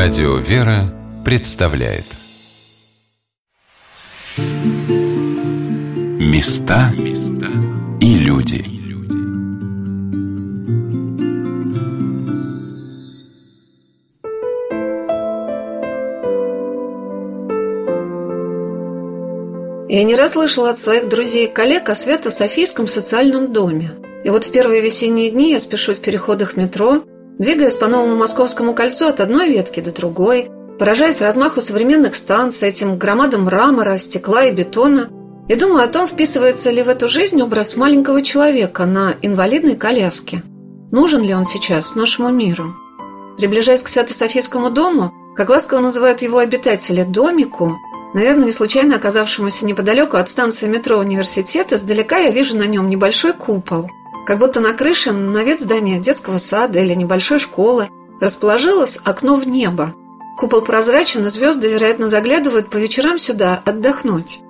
Радио «Вера» представляет Места и люди Я не раз слышала от своих друзей и коллег о Свято-Софийском социальном доме. И вот в первые весенние дни я спешу в переходах метро, двигаясь по новому Московскому кольцу от одной ветки до другой, поражаясь размаху современных станций, этим громадам мрамора, стекла и бетона, и думаю о том, вписывается ли в эту жизнь образ маленького человека на инвалидной коляске. Нужен ли он сейчас нашему миру? Приближаясь к Свято-Софийскому дому, как ласково называют его обитатели, домику, наверное, не случайно оказавшемуся неподалеку от станции метро университета, издалека я вижу на нем небольшой купол – как будто на крыше на вид здания детского сада или небольшой школы расположилось окно в небо. Купол прозрачен, и звезды, вероятно, заглядывают по вечерам сюда отдохнуть.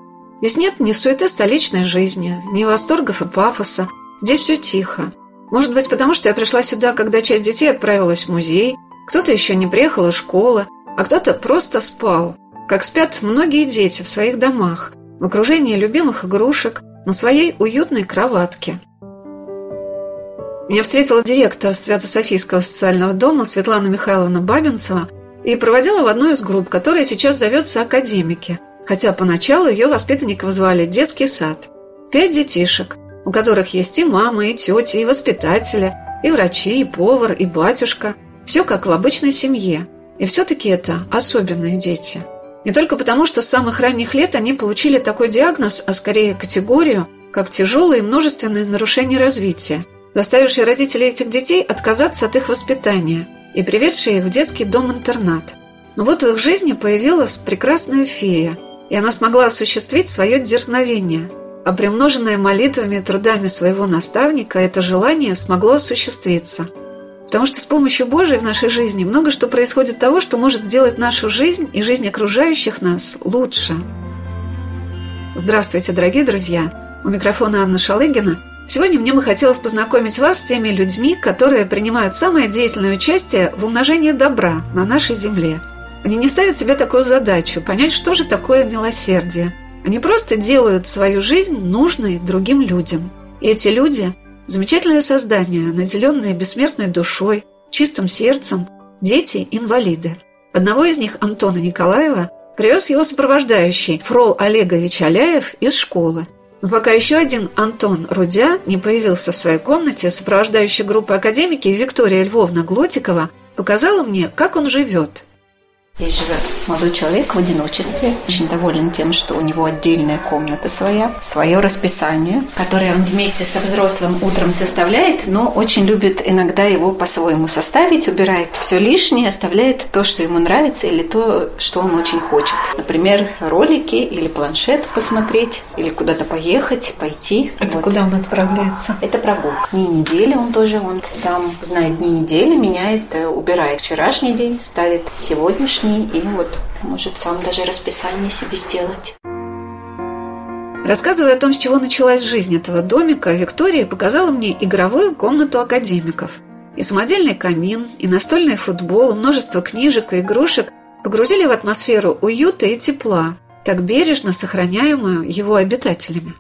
Здесь нет ни суеты столичной жизни, ни восторгов и пафоса. Здесь все тихо. Может быть, потому что я пришла сюда, когда часть детей отправилась в музей, кто-то еще не приехал из школы, а кто-то просто спал, как спят многие дети в своих домах, в окружении любимых игрушек, на своей уютной кроватке. Меня встретила директор Свято-Софийского социального дома Светлана Михайловна Бабинцева и проводила в одну из групп, которая сейчас зовется «Академики», хотя поначалу ее воспитанников звали «Детский сад». Пять детишек, у которых есть и мама, и тети, и воспитатели, и врачи, и повар, и батюшка. Все как в обычной семье. И все-таки это особенные дети. Не только потому, что с самых ранних лет они получили такой диагноз, а скорее категорию, как тяжелые множественные нарушения развития – заставившие родителей этих детей отказаться от их воспитания и приведшие их в детский дом-интернат. Но вот в их жизни появилась прекрасная фея, и она смогла осуществить свое дерзновение, а примноженное молитвами и трудами своего наставника это желание смогло осуществиться. Потому что с помощью Божией в нашей жизни много что происходит того, что может сделать нашу жизнь и жизнь окружающих нас лучше. Здравствуйте, дорогие друзья! У микрофона Анна Шалыгина – Сегодня мне бы хотелось познакомить вас с теми людьми, которые принимают самое деятельное участие в умножении добра на нашей земле. Они не ставят себе такую задачу – понять, что же такое милосердие. Они просто делают свою жизнь нужной другим людям. И эти люди – замечательное создание, наделенные бессмертной душой, чистым сердцем, дети-инвалиды. Одного из них, Антона Николаева, привез его сопровождающий Фрол Олегович Аляев из школы – но пока еще один Антон Рудя не появился в своей комнате, сопровождающая группа академики Виктория Львовна Глотикова показала мне, как он живет – Здесь живет молодой человек в одиночестве, очень доволен тем, что у него отдельная комната своя, свое расписание, которое он вместе со взрослым утром составляет, но очень любит иногда его по-своему составить, убирает все лишнее, оставляет то, что ему нравится или то, что он очень хочет. Например, ролики или планшет посмотреть, или куда-то поехать, пойти. Это вот. куда он отправляется? Это прогулка. Дни недели он тоже, он сам знает дни недели, меняет, э, убирает вчерашний день, ставит сегодняшний домашний и вот может сам даже расписание себе сделать. Рассказывая о том, с чего началась жизнь этого домика, Виктория показала мне игровую комнату академиков. И самодельный камин, и настольный футбол, и множество книжек и игрушек погрузили в атмосферу уюта и тепла, так бережно сохраняемую его обитателями.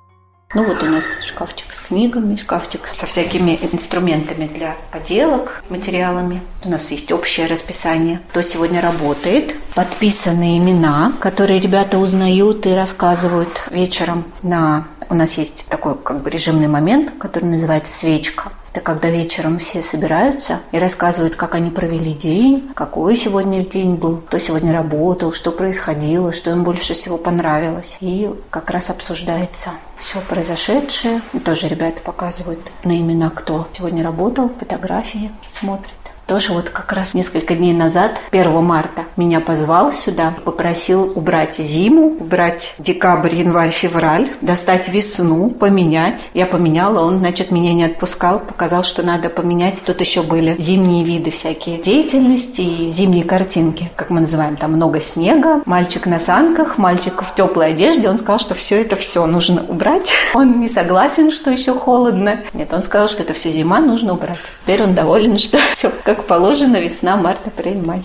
Ну вот у нас шкафчик с книгами, шкафчик со всякими инструментами для поделок, материалами. У нас есть общее расписание, кто сегодня работает, подписанные имена, которые ребята узнают и рассказывают вечером на у нас есть такой как бы режимный момент, который называется свечка. Это когда вечером все собираются и рассказывают, как они провели день, какой сегодня день был, кто сегодня работал, что происходило, что им больше всего понравилось. И как раз обсуждается все произошедшее. Тоже ребята показывают на имена, кто сегодня работал, фотографии смотрят. Тоже вот как раз несколько дней назад, 1 марта, меня позвал сюда, попросил убрать зиму, убрать декабрь, январь, февраль, достать весну, поменять. Я поменяла, он, значит, меня не отпускал, показал, что надо поменять. Тут еще были зимние виды всякие деятельности и зимние картинки, как мы называем, там много снега, мальчик на санках, мальчик в теплой одежде. Он сказал, что все это все нужно убрать. Он не согласен, что еще холодно. Нет, он сказал, что это все зима, нужно убрать. Теперь он доволен, что все как как положено, весна, март, апрель, май.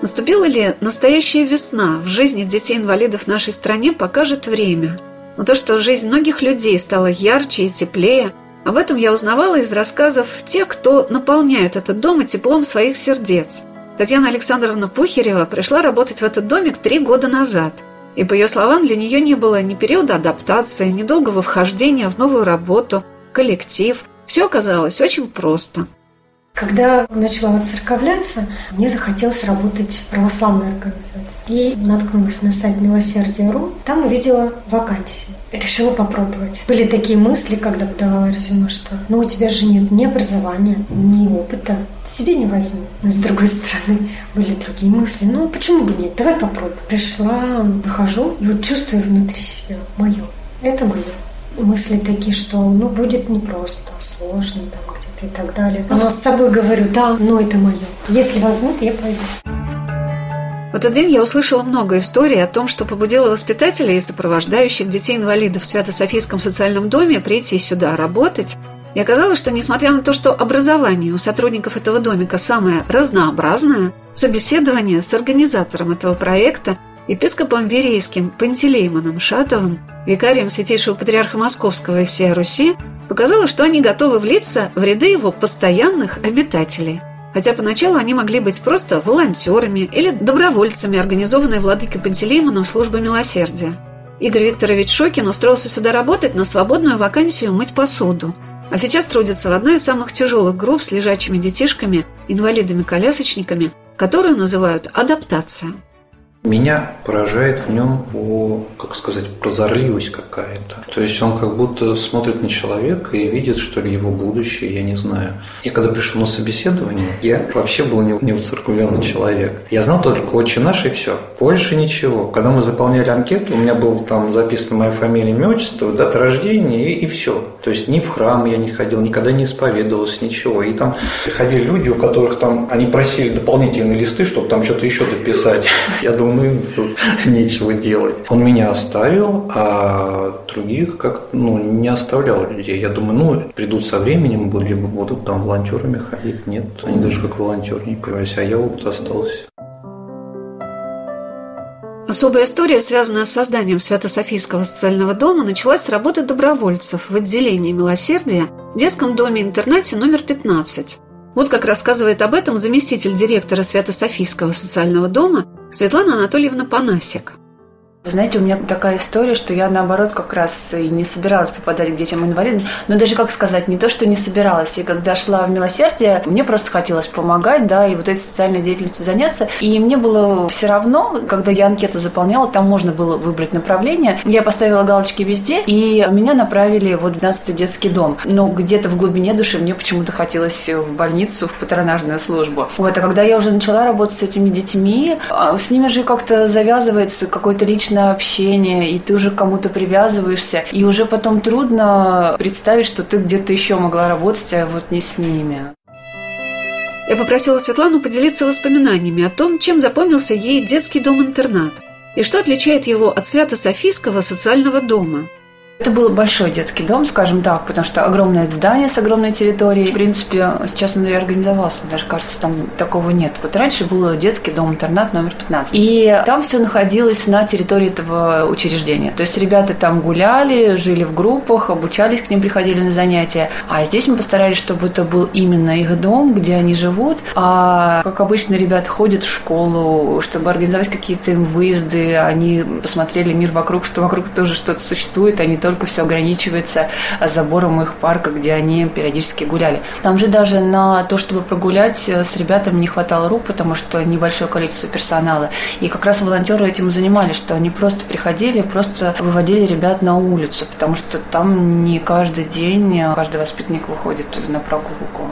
Наступила ли настоящая весна в жизни детей-инвалидов в нашей стране, покажет время. Но то, что жизнь многих людей стала ярче и теплее, об этом я узнавала из рассказов тех, кто наполняют этот дом и теплом своих сердец. Татьяна Александровна Пухерева пришла работать в этот домик три года назад. И, по ее словам, для нее не было ни периода адаптации, ни долгого вхождения в новую работу, коллектив. Все оказалось очень просто – когда начала воцерковляться, мне захотелось работать в православной организации. И наткнулась на сайт Милосердие.ру. Там увидела вакансию. Решила попробовать. Были такие мысли, когда подавала резюме, что ну у тебя же нет ни образования, ни опыта. Себе не возьму. С другой стороны, были другие мысли. Ну, почему бы нет? Давай попробуем. Пришла, выхожу, и вот чувствую внутри себя мое. Это мое мысли такие, что ну будет непросто, сложно там где-то и так далее. Но с собой говорю, да, но это мое. Если возьмут, я пойду. В этот день я услышала много историй о том, что побудило воспитателей и сопровождающих детей-инвалидов в Свято-Софийском социальном доме прийти сюда работать. И оказалось, что несмотря на то, что образование у сотрудников этого домика самое разнообразное, собеседование с организатором этого проекта епископом Верейским Пантелеймоном Шатовым, викарием Святейшего Патриарха Московского и всей Руси, показало, что они готовы влиться в ряды его постоянных обитателей. Хотя поначалу они могли быть просто волонтерами или добровольцами, организованной владыкой Пантелеймоном службы милосердия. Игорь Викторович Шокин устроился сюда работать на свободную вакансию мыть посуду. А сейчас трудится в одной из самых тяжелых групп с лежачими детишками, инвалидами-колясочниками, которую называют «адаптация». Меня поражает в нем по, как сказать, прозорливость какая-то. То есть он как будто смотрит на человека и видит, что ли, его будущее, я не знаю. Я когда пришел на собеседование, я вообще был не, не воцерквленный человек. Я знал только «Отче наш» и все. Больше ничего. Когда мы заполняли анкету, у меня было там записана моя фамилия, имя, отчество, дата рождения и, и все. То есть ни в храм я не ходил, никогда не исповедовался, ничего. И там приходили люди, у которых там, они просили дополнительные листы, чтобы там что-то еще дописать. Я думаю, ну, тут нечего делать. Он меня оставил, а других как ну, не оставлял людей. Я думаю, ну, придут со временем, либо будут там волонтерами ходить. Нет, они даже как волонтеры не появились, а я вот остался. Особая история, связанная с созданием Свято-Софийского социального дома, началась с работы добровольцев в отделении милосердия в детском доме-интернате номер 15. Вот как рассказывает об этом заместитель директора Свято-Софийского социального дома Светлана Анатольевна Панасик. Знаете, у меня такая история, что я наоборот как раз и не собиралась попадать к детям-инвалидам. Но даже, как сказать, не то, что не собиралась. И когда шла в милосердие, мне просто хотелось помогать, да, и вот этой социальной деятельностью заняться. И мне было все равно, когда я анкету заполняла, там можно было выбрать направление. Я поставила галочки везде, и меня направили вот в 12-й детский дом. Но где-то в глубине души мне почему-то хотелось в больницу, в патронажную службу. Вот, а когда я уже начала работать с этими детьми, а с ними же как-то завязывается какой-то личный личное общение, и ты уже к кому-то привязываешься, и уже потом трудно представить, что ты где-то еще могла работать, а вот не с ними. Я попросила Светлану поделиться воспоминаниями о том, чем запомнился ей детский дом-интернат и что отличает его от Свято-Софийского социального дома – это был большой детский дом, скажем так, потому что огромное здание с огромной территорией. В принципе, сейчас он реорганизовался, мне даже кажется, там такого нет. Вот раньше был детский дом-интернат номер 15. И там все находилось на территории этого учреждения. То есть ребята там гуляли, жили в группах, обучались, к ним приходили на занятия. А здесь мы постарались, чтобы это был именно их дом, где они живут. А как обычно, ребята ходят в школу, чтобы организовать какие-то им выезды, они посмотрели мир вокруг, что вокруг тоже что-то существует, они только все ограничивается забором их парка, где они периодически гуляли. Там же даже на то, чтобы прогулять э, с ребятами не хватало рук, потому что небольшое количество персонала. И как раз волонтеры этим занимались, что они просто приходили, просто выводили ребят на улицу, потому что там не каждый день каждый воспитанник выходит на прогулку.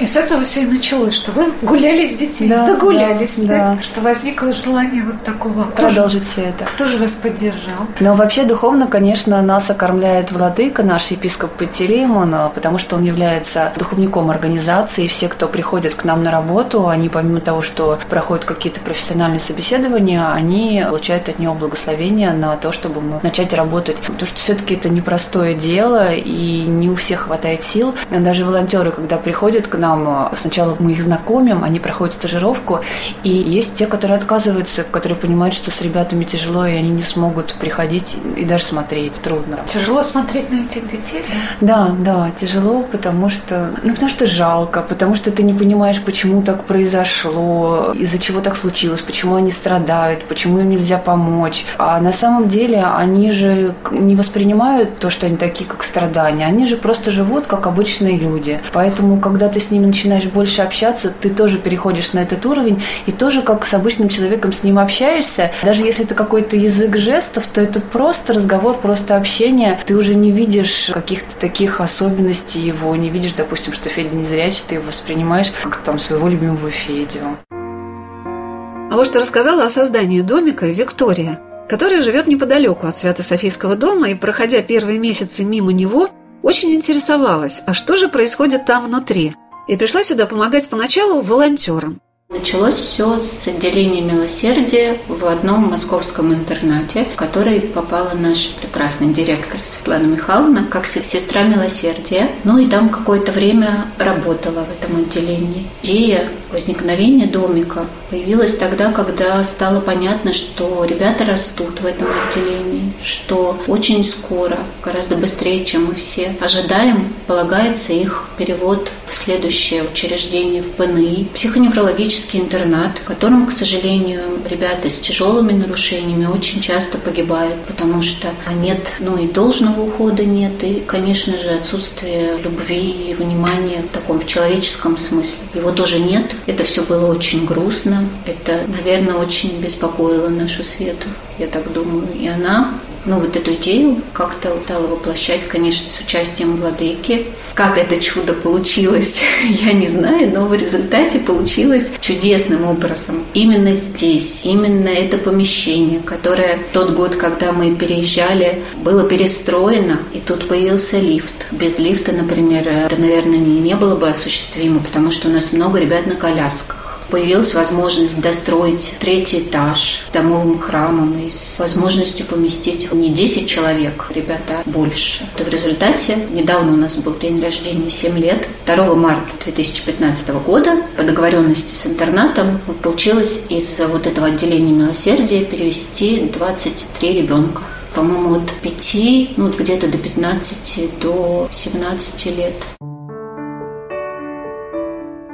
И с этого все и началось, что вы гуляли с детьми, да, догулялись, да, да. что возникло желание вот такого продолжить все это. Кто же вас поддержал? Но вообще духовно, конечно, нас окормляет владыка, наш епископ Патереймон, потому что он является духовником организации. Все, кто приходит к нам на работу, они помимо того, что проходят какие-то профессиональные собеседования, они получают от него благословение на то, чтобы мы начать работать. Потому что все-таки это непростое дело, и не у всех хватает сил. Даже волонтеры, когда приходят к нам, сначала мы их знакомим, они проходят стажировку, и есть те, которые отказываются, которые понимают, что с ребятами тяжело, и они не смогут приходить и даже смотреть. Трудно. Тяжело смотреть на этих детей, да? Да, да, тяжело, потому что, ну, потому что жалко, потому что ты не понимаешь, почему так произошло, из-за чего так случилось, почему они страдают, почему им нельзя помочь. А на самом деле они же не воспринимают то, что они такие, как страдания. Они же просто живут, как обычные люди. Поэтому, когда ты с ними начинаешь больше общаться, ты тоже переходишь на этот уровень и тоже как с обычным человеком с ним общаешься. Даже если это какой-то язык жестов, то это просто разговор, просто общение. Ты уже не видишь каких-то таких особенностей его, не видишь, допустим, что Федя не зрячий, ты его воспринимаешь как там своего любимого Федю. А вот что рассказала о создании домика Виктория, которая живет неподалеку от Свято-Софийского дома и, проходя первые месяцы мимо него, очень интересовалась, а что же происходит там внутри, и пришла сюда помогать поначалу волонтерам. Началось все с отделения милосердия в одном московском интернате, в который попала наша прекрасная директор Светлана Михайловна как сестра милосердия. Ну и там какое-то время работала в этом отделении. Идея возникновения домика появилась тогда, когда стало понятно, что ребята растут в этом отделении, что очень скоро, гораздо быстрее, чем мы все ожидаем, полагается их перевод в следующее учреждение в ПНИ, психоневрологический интернат, в котором, к сожалению, ребята с тяжелыми нарушениями очень часто погибают, потому что нет, ну и должного ухода нет, и, конечно же, отсутствие любви и внимания в таком в человеческом смысле. Тоже нет. Это все было очень грустно. Это, наверное, очень беспокоило нашу Свету, я так думаю. И она ну, вот эту идею как-то стала воплощать, конечно, с участием владыки. Как это чудо получилось, я не знаю, но в результате получилось чудесным образом. Именно здесь, именно это помещение, которое тот год, когда мы переезжали, было перестроено, и тут появился лифт. Без лифта, например, это, наверное, не было бы осуществимо, потому что у нас много ребят на колясках появилась возможность достроить третий этаж домовым храмом и с возможностью поместить не 10 человек, ребята, больше. То в результате, недавно у нас был день рождения, 7 лет, 2 марта 2015 года по договоренности с интернатом получилось из вот этого отделения милосердия перевести 23 ребенка по-моему, от 5, ну, где-то до 15, до 17 лет.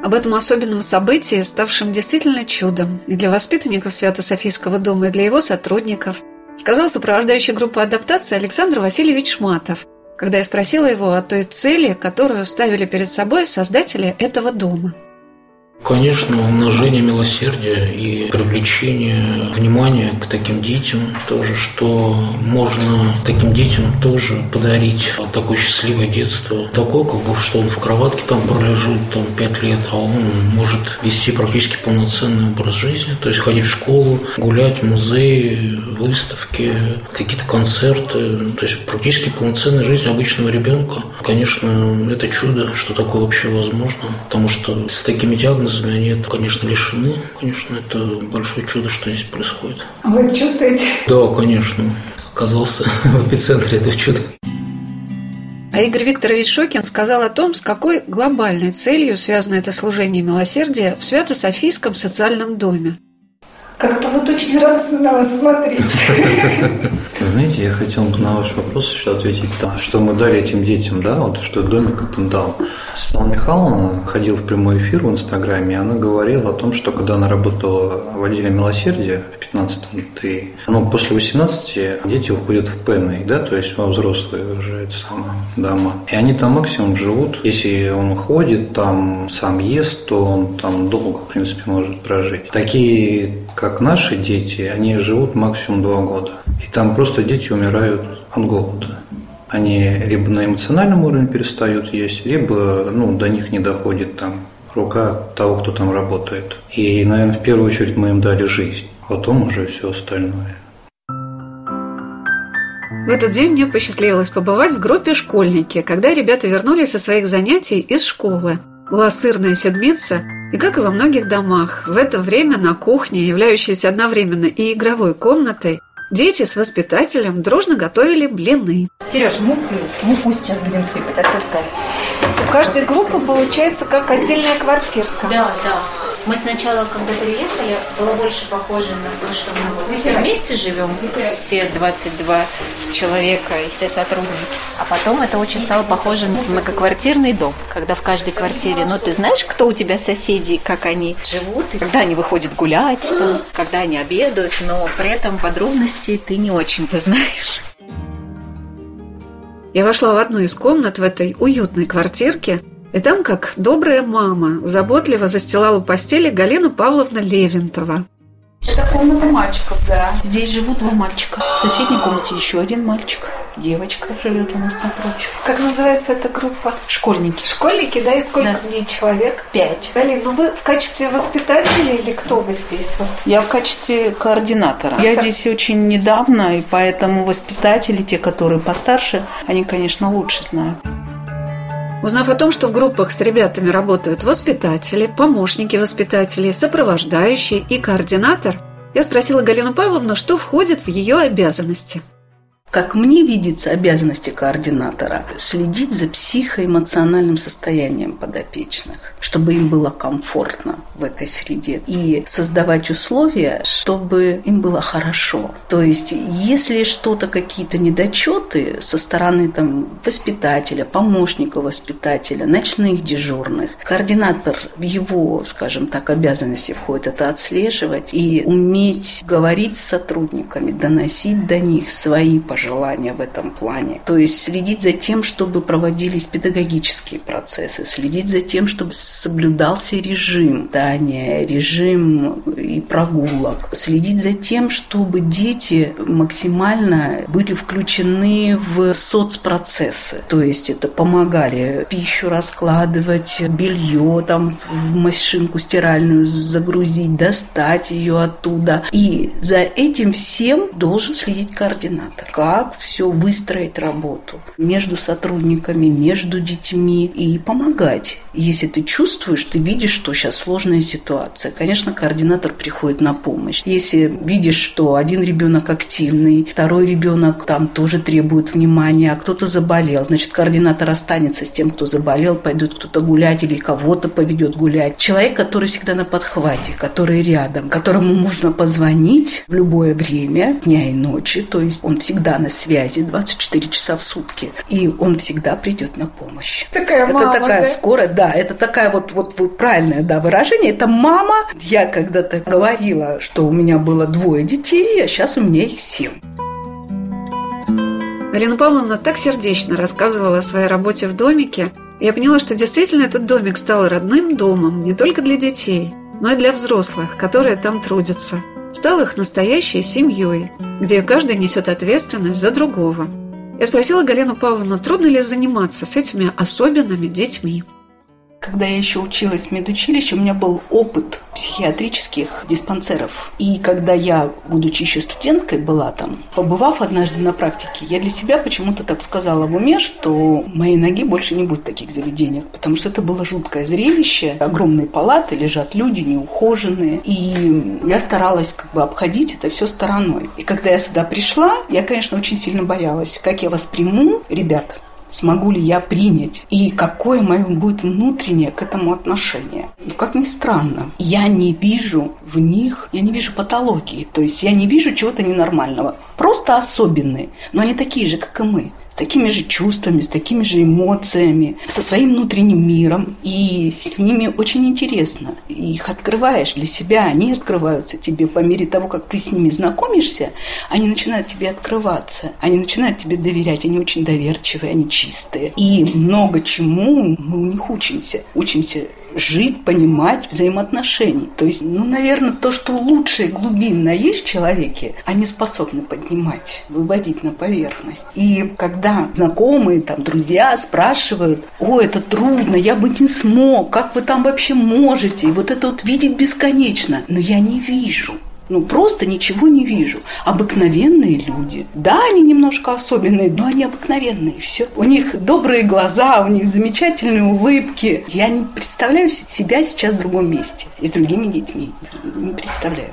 Об этом особенном событии, ставшем действительно чудом и для воспитанников Свято-Софийского дома, и для его сотрудников, сказал сопровождающий группу адаптации Александр Васильевич Шматов, когда я спросила его о той цели, которую ставили перед собой создатели этого дома – Конечно, умножение милосердия и привлечение внимания к таким детям тоже, что можно таким детям тоже подарить такое счастливое детство. Такое, как бы, что он в кроватке там пролежит там пять лет, а он может вести практически полноценный образ жизни, то есть ходить в школу, гулять в музеи, выставки, какие-то концерты, то есть практически полноценная жизнь обычного ребенка. Конечно, это чудо, что такое вообще возможно, потому что с такими диагнозами диагнозами, они, это, конечно, лишены. Конечно, это большое чудо, что здесь происходит. А вы это чувствуете? Да, конечно. Оказался в эпицентре этого чуда. А Игорь Викторович Шокин сказал о том, с какой глобальной целью связано это служение милосердия в Свято-Софийском социальном доме. Как-то вот очень радостно на вас смотреть. Знаете, я хотел бы на ваш вопрос еще ответить, да, что мы дали этим детям, да, вот что домик это дал. Светлана Михайловна ходила в прямой эфир в Инстаграме, и она говорила о том, что когда она работала в отделе милосердия в 15-м, ты, ну, после 18 дети уходят в пенный, да, то есть во взрослые уже это самое дома. И они там максимум живут. Если он ходит, там сам ест, то он там долго, в принципе, может прожить. Такие как наши дети, они живут максимум два года. И там просто дети умирают от голода. Они либо на эмоциональном уровне перестают есть, либо ну, до них не доходит там рука того, кто там работает. И, наверное, в первую очередь мы им дали жизнь, потом уже все остальное. В этот день мне посчастливилось побывать в группе «Школьники», когда ребята вернулись со своих занятий из школы. Была сырная седмица, и, как и во многих домах, в это время на кухне, являющейся одновременно и игровой комнатой, дети с воспитателем дружно готовили блины. Сереж, муку, муку сейчас будем сыпать, отпускай. У каждой группы получается как отдельная квартирка. Да, да. Мы сначала, когда приехали, было больше похоже на то, что мы вот все вместе живем, все 22 человека и все сотрудники. А потом это очень стало похоже на многоквартирный дом, когда в каждой квартире, ну ты знаешь, кто у тебя соседи, как они живут, когда они выходят гулять, там, когда они обедают, но при этом подробностей ты не очень-то знаешь. Я вошла в одну из комнат в этой уютной квартирке, и там, как добрая мама, заботливо застилала постели Галина Павловна Левинтова. Это комната мальчиков, да. Здесь живут два мальчика. В соседней комнате еще один мальчик. Девочка живет у нас напротив. Как называется эта группа? Школьники. Школьники, да? И сколько Да. в ней человек? Пять. Галин, ну вы в качестве воспитателя или кто вы здесь? Вот? Я в качестве координатора. Я здесь очень недавно, и поэтому воспитатели, те, которые постарше, они, конечно, лучше знают. Узнав о том, что в группах с ребятами работают воспитатели, помощники воспитателей, сопровождающие и координатор, я спросила Галину Павловну, что входит в ее обязанности. Как мне видится обязанности координатора – следить за психоэмоциональным состоянием подопечных, чтобы им было комфортно в этой среде и создавать условия, чтобы им было хорошо. То есть, если что-то, какие-то недочеты со стороны там, воспитателя, помощника воспитателя, ночных дежурных, координатор в его, скажем так, обязанности входит это отслеживать и уметь говорить с сотрудниками, доносить до них свои пожелания в этом плане. То есть следить за тем, чтобы проводились педагогические процессы, следить за тем, чтобы соблюдался режим питания, режим и прогулок, следить за тем, чтобы дети максимально были включены в соцпроцессы. То есть это помогали пищу раскладывать, белье там в машинку стиральную загрузить, достать ее оттуда. И за этим всем должен следить координатор. Как все выстроить работу между сотрудниками, между детьми и помогать. Если ты чувствуешь, ты видишь, что сейчас сложная ситуация. Конечно, координатор приходит на помощь. Если видишь, что один ребенок активный, второй ребенок там тоже требует внимания, а кто-то заболел, значит, координатор останется с тем, кто заболел, пойдет кто-то гулять или кого-то поведет гулять. Человек, который всегда на подхвате, который рядом, которому можно позвонить в любое время, дня и ночи, то есть он всегда на связи 24 часа в сутки, и он всегда придет на помощь. Такая это мама, такая да? скорая, да, это такая вот, вот вы- правильное да, выражение, это мама. Я когда-то говорила, что у меня было двое детей, а сейчас у меня их семь. Галина Павловна так сердечно рассказывала о своей работе в домике. и Я поняла, что действительно этот домик стал родным домом не только для детей, но и для взрослых, которые там трудятся. Стал их настоящей семьей, где каждый несет ответственность за другого. Я спросила Галину Павловну, трудно ли заниматься с этими особенными детьми. Когда я еще училась в медучилище, у меня был опыт психиатрических диспансеров. И когда я, будучи еще студенткой, была там, побывав однажды на практике, я для себя почему-то так сказала в уме, что моей ноги больше не будет в таких заведениях, потому что это было жуткое зрелище. Огромные палаты, лежат люди неухоженные. И я старалась как бы обходить это все стороной. И когда я сюда пришла, я, конечно, очень сильно боялась, как я восприму ребят, смогу ли я принять и какое мое будет внутреннее к этому отношение. И как ни странно, я не вижу в них, я не вижу патологии, то есть я не вижу чего-то ненормального. Просто особенные, но они такие же, как и мы такими же чувствами, с такими же эмоциями, со своим внутренним миром. И с ними очень интересно. Их открываешь для себя, они открываются тебе по мере того, как ты с ними знакомишься, они начинают тебе открываться, они начинают тебе доверять, они очень доверчивые, они чистые. И много чему мы у них учимся. Учимся жить, понимать взаимоотношений. То есть, ну, наверное, то, что лучше и глубинно есть в человеке, они способны поднимать, выводить на поверхность. И когда знакомые, там, друзья спрашивают, о, это трудно, я бы не смог, как вы там вообще можете? И вот это вот видеть бесконечно. Но я не вижу Ну, просто ничего не вижу. Обыкновенные люди. Да, они немножко особенные, но они обыкновенные, все. У них добрые глаза, у них замечательные улыбки. Я не представляю себя сейчас в другом месте и с другими детьми. Не представляю.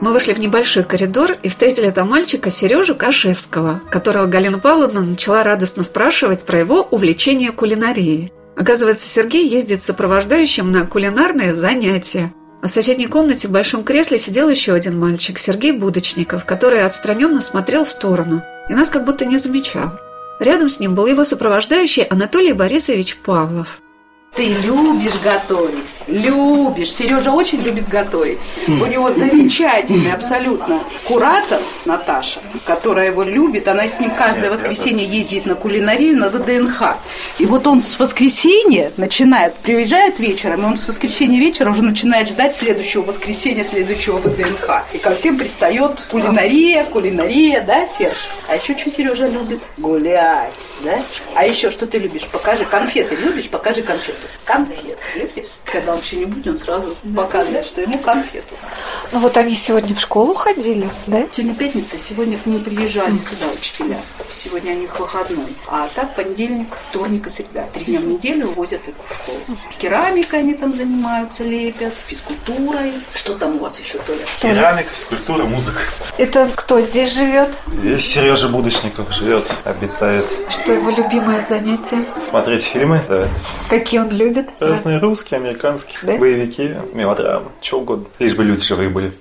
Мы вышли в небольшой коридор и встретили там мальчика Сережу Кашевского, которого Галина Павловна начала радостно спрашивать про его увлечение кулинарией. Оказывается, Сергей ездит сопровождающим на кулинарные занятия. В соседней комнате в большом кресле сидел еще один мальчик, Сергей Будочников, который отстраненно смотрел в сторону и нас как будто не замечал. Рядом с ним был его сопровождающий Анатолий Борисович Павлов. Ты любишь готовить, любишь. Сережа очень любит готовить. У него замечательный абсолютно куратор Наташа, которая его любит. Она с ним каждое воскресенье ездит на кулинарию, на ВДНХ. И вот он с воскресенья начинает, приезжает вечером, и он с воскресенья вечера уже начинает ждать следующего воскресенья, следующего ВДНХ. И ко всем пристает кулинария, кулинария, да, Серж? А еще что Сережа любит? Гулять, да? А еще что ты любишь? Покажи конфеты. Любишь? Покажи конфеты конфет. Видишь? Когда он еще не будет, он сразу показывает, что ему конфету. Ну вот они сегодня в школу ходили, да? Сегодня пятница, сегодня к ним приезжали сюда учителя. Сегодня у них выходной. А так понедельник, вторник и среда. Три дня в неделю возят их в школу. Керамикой они там занимаются, лепят, физкультурой. Что там у вас еще, Толя? Керамика, физкультура, музыка. Это кто здесь живет? Здесь Сережа Будочников живет, обитает. Что его любимое занятие? Смотреть фильмы, да. Какие он любит? Разные русские, американские, Да? боевики, мелодрамы, что угодно. Лишь бы люди живые были.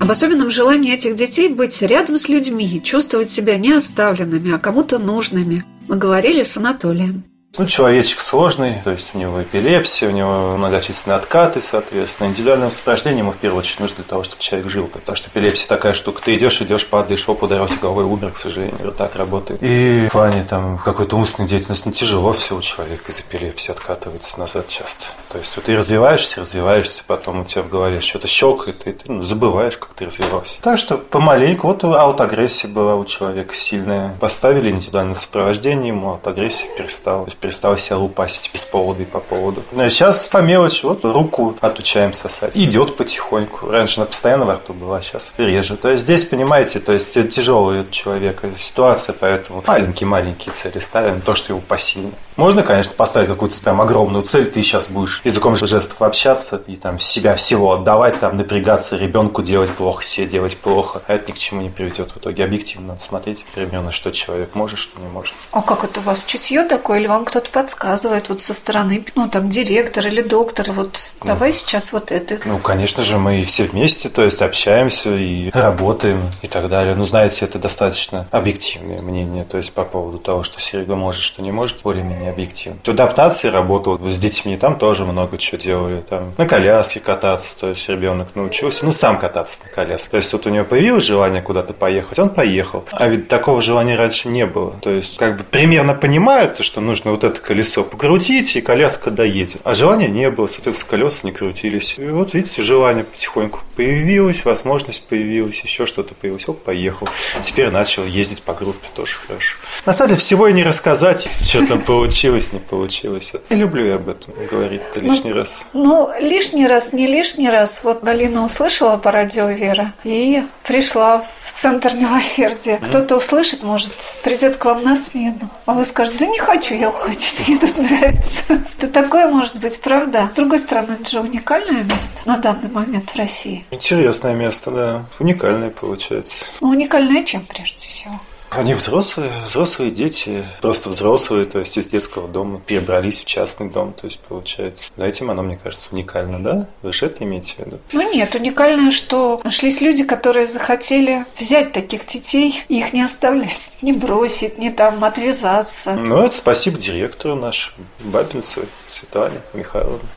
Об особенном желании этих детей быть рядом с людьми, чувствовать себя не оставленными, а кому-то нужными. Мы говорили с Анатолием. Ну, человечек сложный, то есть у него эпилепсия, у него многочисленные откаты, соответственно. Индивидуальное сопровождение ему в первую очередь нужно для того, чтобы человек жил. Потому что эпилепсия такая штука. Ты идешь, идешь, падаешь, оп, ударился головой, умер, к сожалению. Вот так работает. И в плане там какой-то умственной деятельности ну, тяжело все у человека из эпилепсии откатывается назад часто. То есть вот ты развиваешься, развиваешься, потом у тебя в голове что-то щелкает, и ты ну, забываешь, как ты развивался. Так что помаленьку, вот аутоагрессия была у человека сильная. Поставили индивидуальное сопровождение, ему аутоагрессия перестала. Перестала себя лупасить без повода и по поводу. А сейчас по мелочи, вот руку отучаем сосать. Идет потихоньку. Раньше она постоянно во рту была, сейчас реже. То есть здесь, понимаете, то есть тяжелый человек ситуация, поэтому маленькие-маленькие цели ставим, то, что его посильно. Можно, конечно, поставить какую-то там огромную цель, ты сейчас будешь языком жестов общаться и там себя всего отдавать, там напрягаться, ребенку делать плохо, себе делать плохо. А это ни к чему не приведет. В итоге объективно надо смотреть примерно, что человек может, что не может. А как это у вас чутье такое, или вам кто-то подсказывает вот со стороны, ну там директор или доктор, вот давай сейчас вот это. Ну, конечно же, мы все вместе, то есть общаемся и работаем и так далее. Ну, знаете, это достаточно объективное мнение, то есть по поводу того, что Серега может, что не может, более-менее объективно. В адаптации работал с детьми, там тоже много чего делали. Там на коляске кататься, то есть ребенок научился, ну, сам кататься на коляске. То есть вот у него появилось желание куда-то поехать, он поехал. А ведь такого желания раньше не было. То есть как бы примерно понимают, что нужно вот это колесо покрутить, и коляска доедет. А желания не было, соответственно, колеса не крутились. И вот видите, желание потихоньку появилось, возможность появилась, еще что-то появилось. Вот поехал. Теперь начал ездить по группе, тоже хорошо. На самом деле всего и не рассказать, что там получилось, не получилось. Не люблю я об этом говорить-то лишний раз. Ну, лишний раз, не лишний раз. Вот Галина услышала по радио Вера и пришла в Центр Милосердия. Кто-то услышит, может, придет к вам на смену. А вы скажете, да не хочу я уходить, мне тут нравится. Это такое может быть, правда? С другой стороны, это же уникальное место на данный момент в России. Интересное место, да. Уникальное получается. Ну, уникальное чем прежде всего? Они взрослые, взрослые дети, просто взрослые, то есть из детского дома перебрались в частный дом, то есть получается. За этим оно, мне кажется, уникально, да? Вы же это имеете в виду? Ну нет, уникальное, что нашлись люди, которые захотели взять таких детей и их не оставлять, не бросить, не там отвязаться. Ну, это спасибо директору нашему, Бабинцевой, Светлане Михайловне.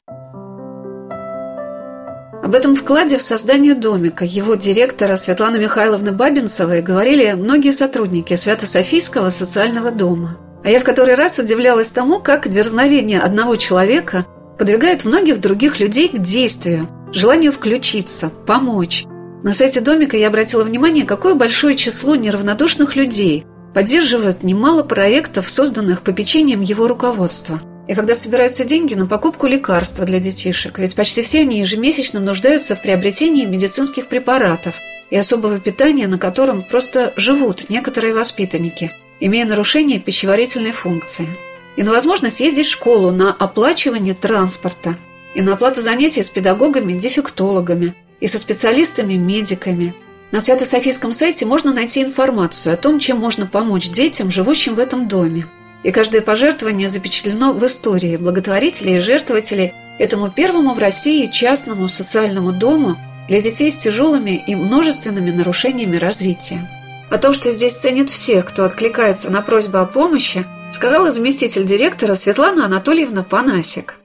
Об этом вкладе в создание домика его директора Светланы Михайловны Бабинцевой говорили многие сотрудники Свято-Софийского социального дома. А я в который раз удивлялась тому, как дерзновение одного человека подвигает многих других людей к действию, желанию включиться, помочь. На сайте домика я обратила внимание, какое большое число неравнодушных людей поддерживают немало проектов, созданных попечением его руководства. И когда собираются деньги на покупку лекарства для детишек, ведь почти все они ежемесячно нуждаются в приобретении медицинских препаратов и особого питания, на котором просто живут некоторые воспитанники, имея нарушение пищеварительной функции. И на возможность ездить в школу, на оплачивание транспорта, и на оплату занятий с педагогами-дефектологами, и со специалистами-медиками. На Свято-Софийском сайте можно найти информацию о том, чем можно помочь детям, живущим в этом доме. И каждое пожертвование запечатлено в истории благотворителей и жертвователей этому первому в России частному социальному дому для детей с тяжелыми и множественными нарушениями развития. О том, что здесь ценят всех, кто откликается на просьбу о помощи, сказала заместитель директора Светлана Анатольевна Панасик –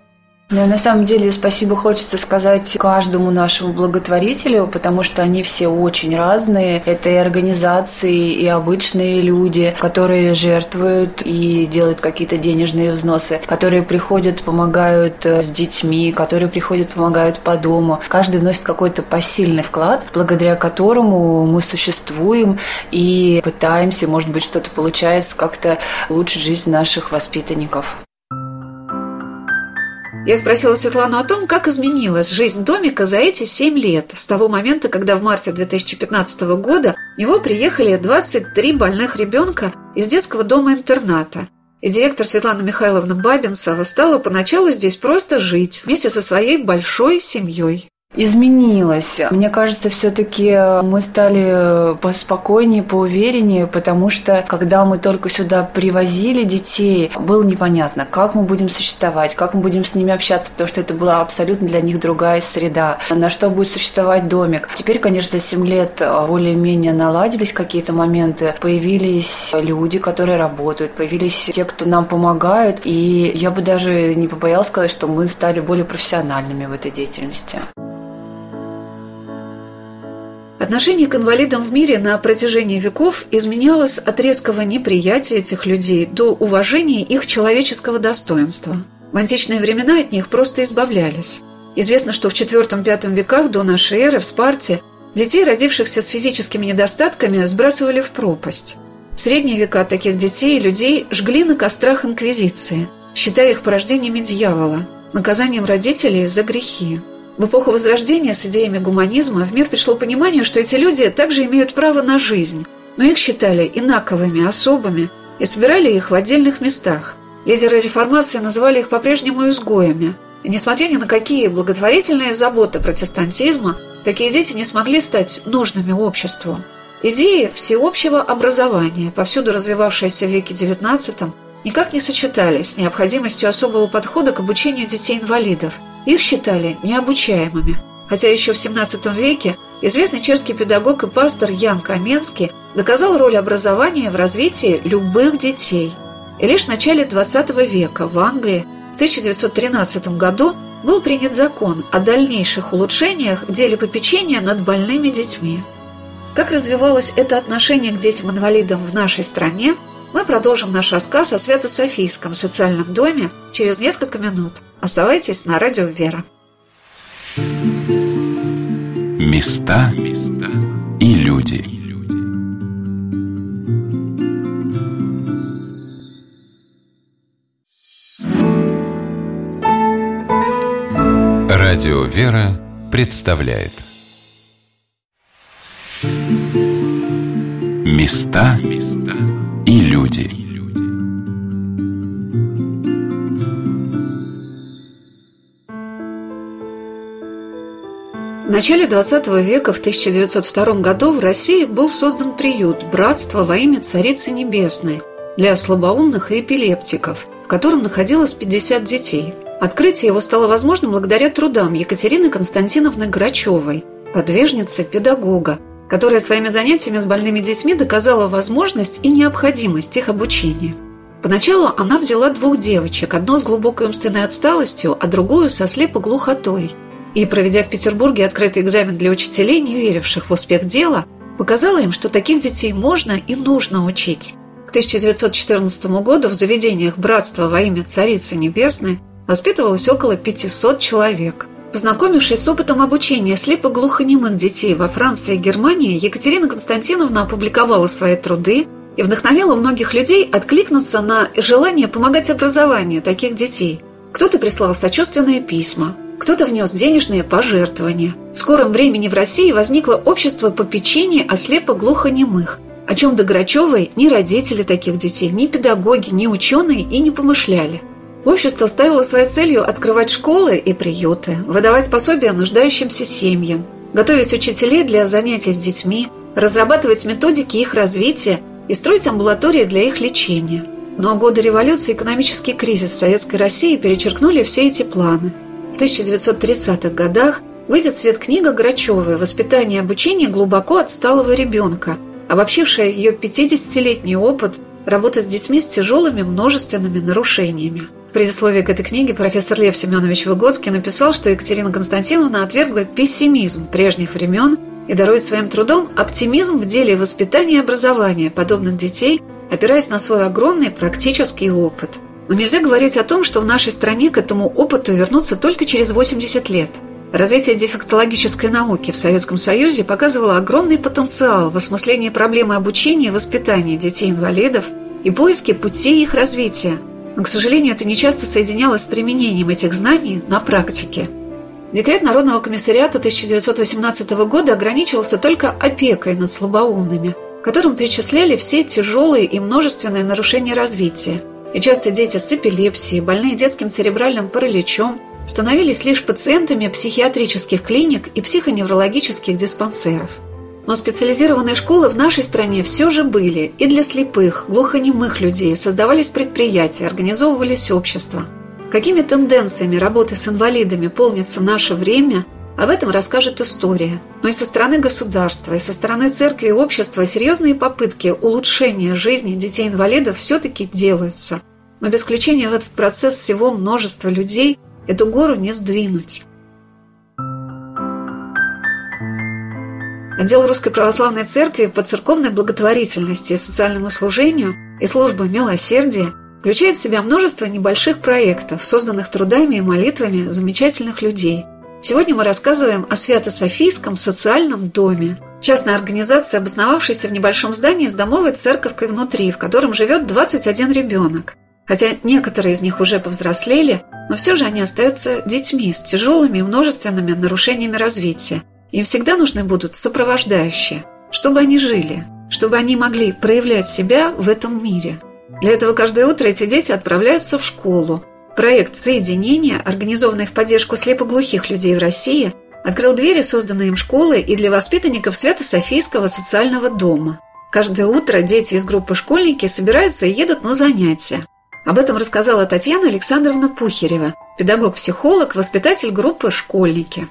ну, на самом деле, спасибо хочется сказать каждому нашему благотворителю, потому что они все очень разные. Это и организации, и обычные люди, которые жертвуют и делают какие-то денежные взносы, которые приходят, помогают э, с детьми, которые приходят, помогают по дому. Каждый вносит какой-то посильный вклад, благодаря которому мы существуем и пытаемся, может быть, что-то получается, как-то улучшить жизнь наших воспитанников. Я спросила Светлану о том, как изменилась жизнь домика за эти семь лет, с того момента, когда в марте 2015 года в него приехали 23 больных ребенка из детского дома-интерната. И директор Светлана Михайловна Бабинцева стала поначалу здесь просто жить вместе со своей большой семьей изменилось. Мне кажется, все-таки мы стали поспокойнее, поувереннее, потому что когда мы только сюда привозили детей, было непонятно, как мы будем существовать, как мы будем с ними общаться, потому что это была абсолютно для них другая среда, на что будет существовать домик. Теперь, конечно, за 7 лет более-менее наладились какие-то моменты, появились люди, которые работают, появились те, кто нам помогают, и я бы даже не побоялась сказать, что мы стали более профессиональными в этой деятельности. Отношение к инвалидам в мире на протяжении веков изменялось от резкого неприятия этих людей до уважения их человеческого достоинства. В античные времена от них просто избавлялись. Известно, что в IV-V веках до нашей эры в Спарте детей, родившихся с физическими недостатками, сбрасывали в пропасть. В средние века таких детей и людей жгли на кострах Инквизиции, считая их порождениями дьявола, наказанием родителей за грехи. В эпоху Возрождения с идеями гуманизма в мир пришло понимание, что эти люди также имеют право на жизнь, но их считали инаковыми, особыми и собирали их в отдельных местах. Лидеры реформации называли их по-прежнему изгоями. И несмотря ни на какие благотворительные заботы протестантизма, такие дети не смогли стать нужными обществу. Идеи всеобщего образования, повсюду развивавшиеся в веке XIX, никак не сочетались с необходимостью особого подхода к обучению детей-инвалидов – их считали необучаемыми, хотя еще в XVII веке известный чешский педагог и пастор Ян Каменский доказал роль образования в развитии любых детей. И лишь в начале XX века в Англии в 1913 году был принят закон о дальнейших улучшениях в деле попечения над больными детьми. Как развивалось это отношение к детям-инвалидам в нашей стране, мы продолжим наш рассказ о Свято-Софийском социальном доме через несколько минут – Оставайтесь на радио «Вера». Места и люди. Радио «Вера» представляет Места и люди. В начале XX века, в 1902 году, в России был создан приют «Братство во имя Царицы Небесной» для слабоумных и эпилептиков, в котором находилось 50 детей. Открытие его стало возможным благодаря трудам Екатерины Константиновны Грачевой, подвижницы педагога, которая своими занятиями с больными детьми доказала возможность и необходимость их обучения. Поначалу она взяла двух девочек, одну с глубокой умственной отсталостью, а другую со слепоглухотой – и, проведя в Петербурге открытый экзамен для учителей, не веривших в успех дела, показала им, что таких детей можно и нужно учить. К 1914 году в заведениях «Братства во имя Царицы Небесной» воспитывалось около 500 человек. Познакомившись с опытом обучения слепо-глухонемых детей во Франции и Германии, Екатерина Константиновна опубликовала свои труды и вдохновила многих людей откликнуться на желание помогать образованию таких детей. Кто-то прислал сочувственные письма, кто-то внес денежные пожертвования. В скором времени в России возникло общество попечения о слепо-глухонемых, о чем до Грачевой ни родители таких детей, ни педагоги, ни ученые и не помышляли. Общество ставило своей целью открывать школы и приюты, выдавать пособия нуждающимся семьям, готовить учителей для занятий с детьми, разрабатывать методики их развития и строить амбулатории для их лечения. Но годы революции и экономический кризис в Советской России перечеркнули все эти планы. В 1930-х годах выйдет в свет книга Грачевой «Воспитание и обучение глубоко отсталого ребенка», обобщившая ее 50-летний опыт работы с детьми с тяжелыми множественными нарушениями. Предисловии к этой книге профессор Лев Семенович Выгодский написал, что Екатерина Константиновна отвергла пессимизм прежних времен и дарует своим трудом оптимизм в деле воспитания и образования подобных детей, опираясь на свой огромный практический опыт. Но нельзя говорить о том, что в нашей стране к этому опыту вернуться только через 80 лет. Развитие дефектологической науки в Советском Союзе показывало огромный потенциал в осмыслении проблемы обучения и воспитания детей-инвалидов и поиске путей их развития – но, к сожалению, это нечасто соединялось с применением этих знаний на практике. Декрет Народного комиссариата 1918 года ограничивался только опекой над слабоумными, которым перечисляли все тяжелые и множественные нарушения развития. И часто дети с эпилепсией, больные детским церебральным параличом, становились лишь пациентами психиатрических клиник и психоневрологических диспансеров – но специализированные школы в нашей стране все же были и для слепых, глухонемых людей, создавались предприятия, организовывались общества. Какими тенденциями работы с инвалидами полнится наше время, об этом расскажет история. Но и со стороны государства, и со стороны церкви и общества серьезные попытки улучшения жизни детей-инвалидов все-таки делаются. Но без включения в этот процесс всего множества людей эту гору не сдвинуть. Отдел Русской Православной Церкви по церковной благотворительности и социальному служению и служба милосердия включает в себя множество небольших проектов, созданных трудами и молитвами замечательных людей. Сегодня мы рассказываем о Свято-Софийском социальном доме, частная организация, обосновавшаяся в небольшом здании с домовой церковкой внутри, в котором живет 21 ребенок. Хотя некоторые из них уже повзрослели, но все же они остаются детьми с тяжелыми и множественными нарушениями развития – им всегда нужны будут сопровождающие, чтобы они жили, чтобы они могли проявлять себя в этом мире. Для этого каждое утро эти дети отправляются в школу. Проект соединения, организованный в поддержку слепоглухих людей в России, открыл двери созданной им школы и для воспитанников Свято-Софийского социального дома. Каждое утро дети из группы «Школьники» собираются и едут на занятия. Об этом рассказала Татьяна Александровна Пухерева, педагог-психолог, воспитатель группы «Школьники».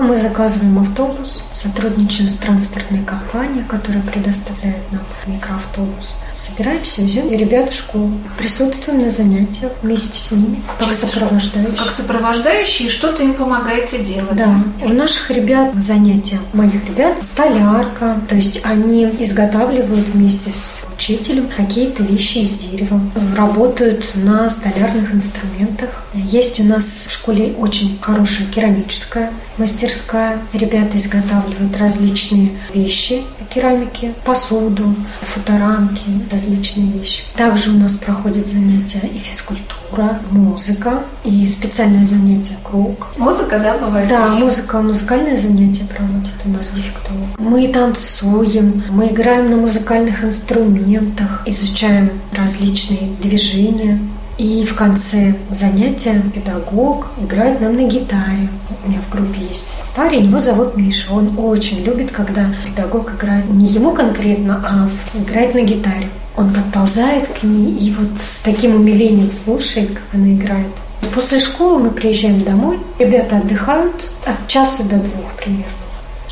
А мы заказываем автобус, сотрудничаем с транспортной компанией, которая предоставляет нам микроавтобус. Собираемся, везем ребят в школу. Присутствуем на занятиях вместе с ними, как сопровождающие. Как сопровождающие, что-то им помогаете делать. Да. У наших ребят занятия, моих ребят, столярка. То есть они изготавливают вместе с учителем какие-то вещи из дерева. Работают на столярных инструментах. Есть у нас в школе очень хорошая керамическая мастерская мастерская. Ребята изготавливают различные вещи керамики, посуду, фоторамки, различные вещи. Также у нас проходят занятия и физкультура, музыка, и специальное занятие круг. Музыка, да, бывает? Да, музыка, музыкальное занятие проводят у нас дефектолог. Мы танцуем, мы играем на музыкальных инструментах, изучаем различные движения. И в конце занятия педагог играет нам на гитаре. У меня в группе есть парень, его зовут Миша. Он очень любит, когда педагог играет не ему конкретно, а играет на гитаре. Он подползает к ней и вот с таким умилением слушает, как она играет. После школы мы приезжаем домой, ребята отдыхают от часа до двух примерно.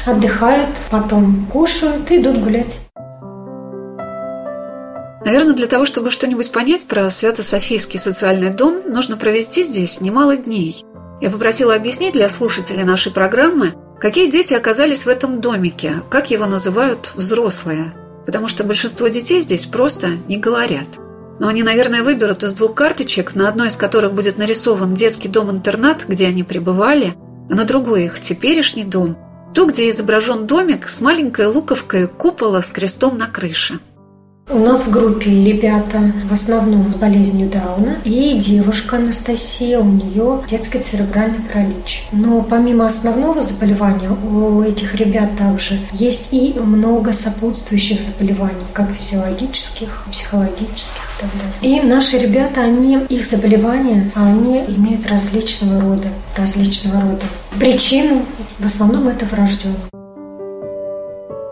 Отдыхают, потом кушают и идут гулять. Наверное, для того, чтобы что-нибудь понять про Свято-Софийский социальный дом, нужно провести здесь немало дней. Я попросила объяснить для слушателей нашей программы, какие дети оказались в этом домике, как его называют взрослые, потому что большинство детей здесь просто не говорят. Но они, наверное, выберут из двух карточек, на одной из которых будет нарисован детский дом-интернат, где они пребывали, а на другой их теперешний дом, ту, где изображен домик с маленькой луковкой купола с крестом на крыше. У нас в группе ребята в основном с болезнью Дауна и девушка Анастасия, у нее детский церебральный паралич. Но помимо основного заболевания у этих ребят также есть и много сопутствующих заболеваний, как физиологических, психологических и так далее. И наши ребята, они, их заболевания, они имеют различного рода, различного рода причину. В основном это врожденное.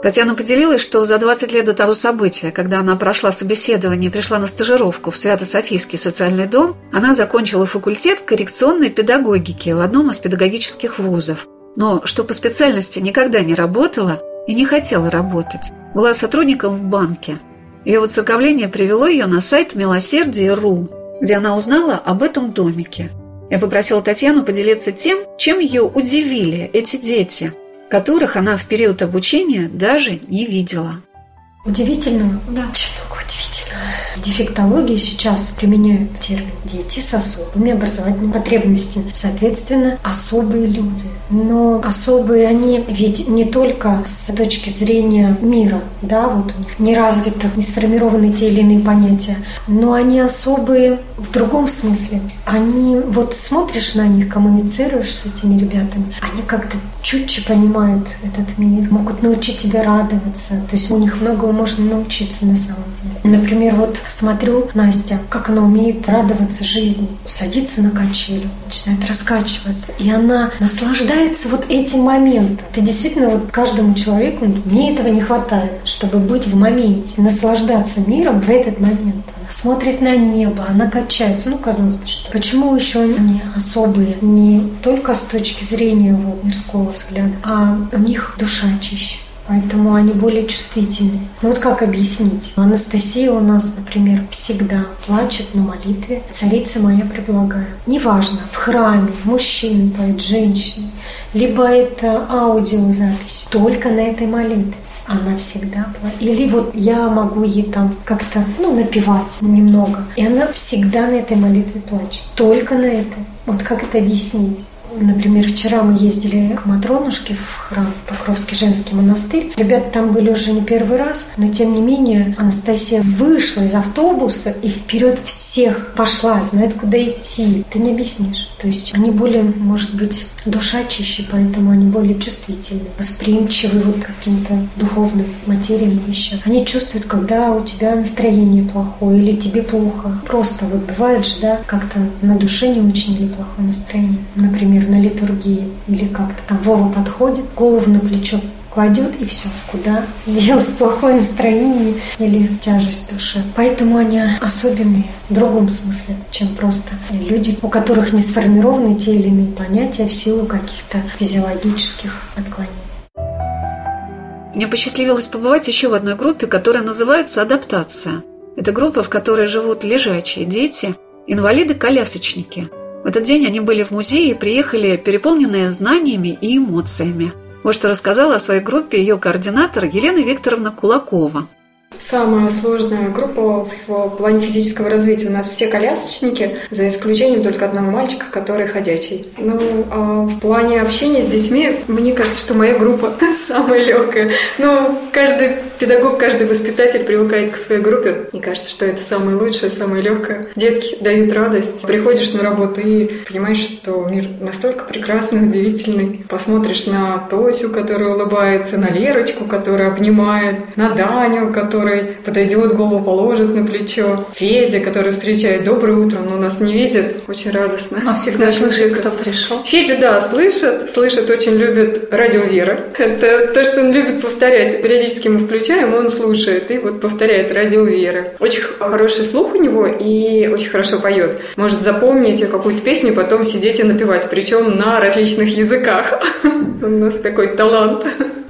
Татьяна поделилась, что за 20 лет до того события, когда она прошла собеседование и пришла на стажировку в Свято-Софийский социальный дом, она закончила факультет коррекционной педагогики в одном из педагогических вузов. Но что по специальности никогда не работала и не хотела работать. Была сотрудником в банке. Ее воцерковление привело ее на сайт «Милосердие.ру», где она узнала об этом домике. Я попросила Татьяну поделиться тем, чем ее удивили эти дети – которых она в период обучения даже не видела. Удивительно, да. Очень много удивительного. В дефектологии сейчас применяют термин «дети с особыми образовательными потребностями». Соответственно, особые люди. Но особые они ведь не только с точки зрения мира, да, вот у них не развиты, не сформированы те или иные понятия, но они особые в другом смысле. Они, вот смотришь на них, коммуницируешь с этими ребятами, они как-то чутче понимают этот мир, могут научить тебя радоваться. То есть у них многого можно научиться на самом деле. Например, вот смотрю Настя, как она умеет радоваться жизни, садится на качелю, начинает раскачиваться, и она наслаждается вот этим моментом. Ты действительно вот каждому человеку, мне этого не хватает, чтобы быть в моменте, наслаждаться миром в этот момент. Она смотрит на небо, она качается. Ну, казалось бы, что. Почему еще они особые? Не только с точки зрения вот, мирского взгляда, а у них душа чище поэтому они более чувствительны. Ну вот как объяснить? Анастасия у нас, например, всегда плачет на молитве «Царица моя предлагаю». Неважно, в храме, мужчина поет, женщина, либо это аудиозапись, только на этой молитве она всегда плачет. Или вот я могу ей там как-то, ну, напевать немного. И она всегда на этой молитве плачет. Только на этой. Вот как это объяснить? Например, вчера мы ездили к Матронушке в храм Покровский женский монастырь. Ребята там были уже не первый раз, но тем не менее Анастасия вышла из автобуса и вперед всех пошла, знает, куда идти. Ты не объяснишь. То есть они более, может быть, душа чище, поэтому они более чувствительны, восприимчивы вот каким-то духовным материям и вещам. Они чувствуют, когда у тебя настроение плохое или тебе плохо. Просто вот бывает же, да, как-то на душе не очень или плохое настроение. Например, на литургии или как-то там Вова подходит, голову на плечо кладет и все, куда делать плохое настроение или тяжесть в душе. Поэтому они особенные в другом смысле, чем просто люди, у которых не сформированы те или иные понятия в силу каких-то физиологических отклонений. Мне посчастливилось побывать еще в одной группе, которая называется «Адаптация». Это группа, в которой живут лежачие дети, инвалиды-колясочники – в этот день они были в музее и приехали переполненные знаниями и эмоциями. Вот что рассказала о своей группе ее координатор Елена Викторовна Кулакова. Самая сложная группа в плане физического развития. У нас все колясочники, за исключением только одного мальчика, который ходячий. Ну, а в плане общения с детьми, мне кажется, что моя группа самая легкая. Ну, каждый педагог, каждый воспитатель привыкает к своей группе. Мне кажется, что это самое лучшее, самое легкое. Детки дают радость. Приходишь на работу и понимаешь, что мир настолько прекрасный, удивительный. Посмотришь на Тосю, которая улыбается, на Лерочку, которая обнимает, на Даню, который подойдет, голову положит на плечо. Федя, который встречает «Доброе утро», но нас не видит. Очень радостно. А всегда слышит, кто пришел. Федя, да, слышит. Слышит, очень любит радио Вера. Это то, что он любит повторять. Периодически мы включаем он слушает и вот повторяет радио Веры. Очень хороший слух у него и очень хорошо поет. Может запомнить какую-то песню, потом сидеть и напевать, причем на различных языках. У нас такой талант.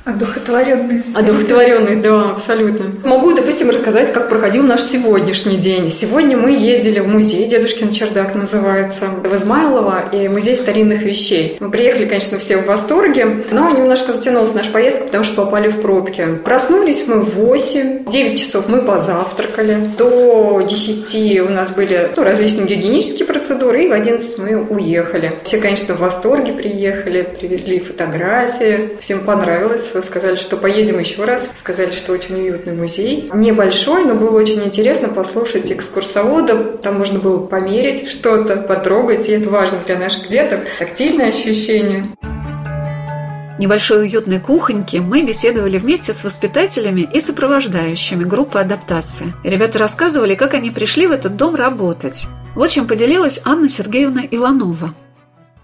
Одухотворенный. Одухотворенный, да, абсолютно. Могу, допустим, рассказать, как проходил наш сегодняшний день. Сегодня мы ездили в музей, Дедушкин чердак называется, в Измайлово, и музей старинных вещей. Мы приехали, конечно, все в восторге, но немножко затянулась наша поездка, потому что попали в пробки. Проснулись мы в 8, 9 часов мы позавтракали, до 10 у нас были ну, различные гигиенические процедуры, и в 11 мы уехали. Все, конечно, в восторге приехали, привезли фотографии, всем понравилось сказали, что поедем еще раз, сказали, что очень уютный музей. Небольшой, но было очень интересно послушать экскурсовода, там можно было померить что-то, потрогать, и это важно для наших деток, тактильное ощущение небольшой уютной кухоньке мы беседовали вместе с воспитателями и сопровождающими группы адаптации. Ребята рассказывали, как они пришли в этот дом работать. Вот чем поделилась Анна Сергеевна Иванова.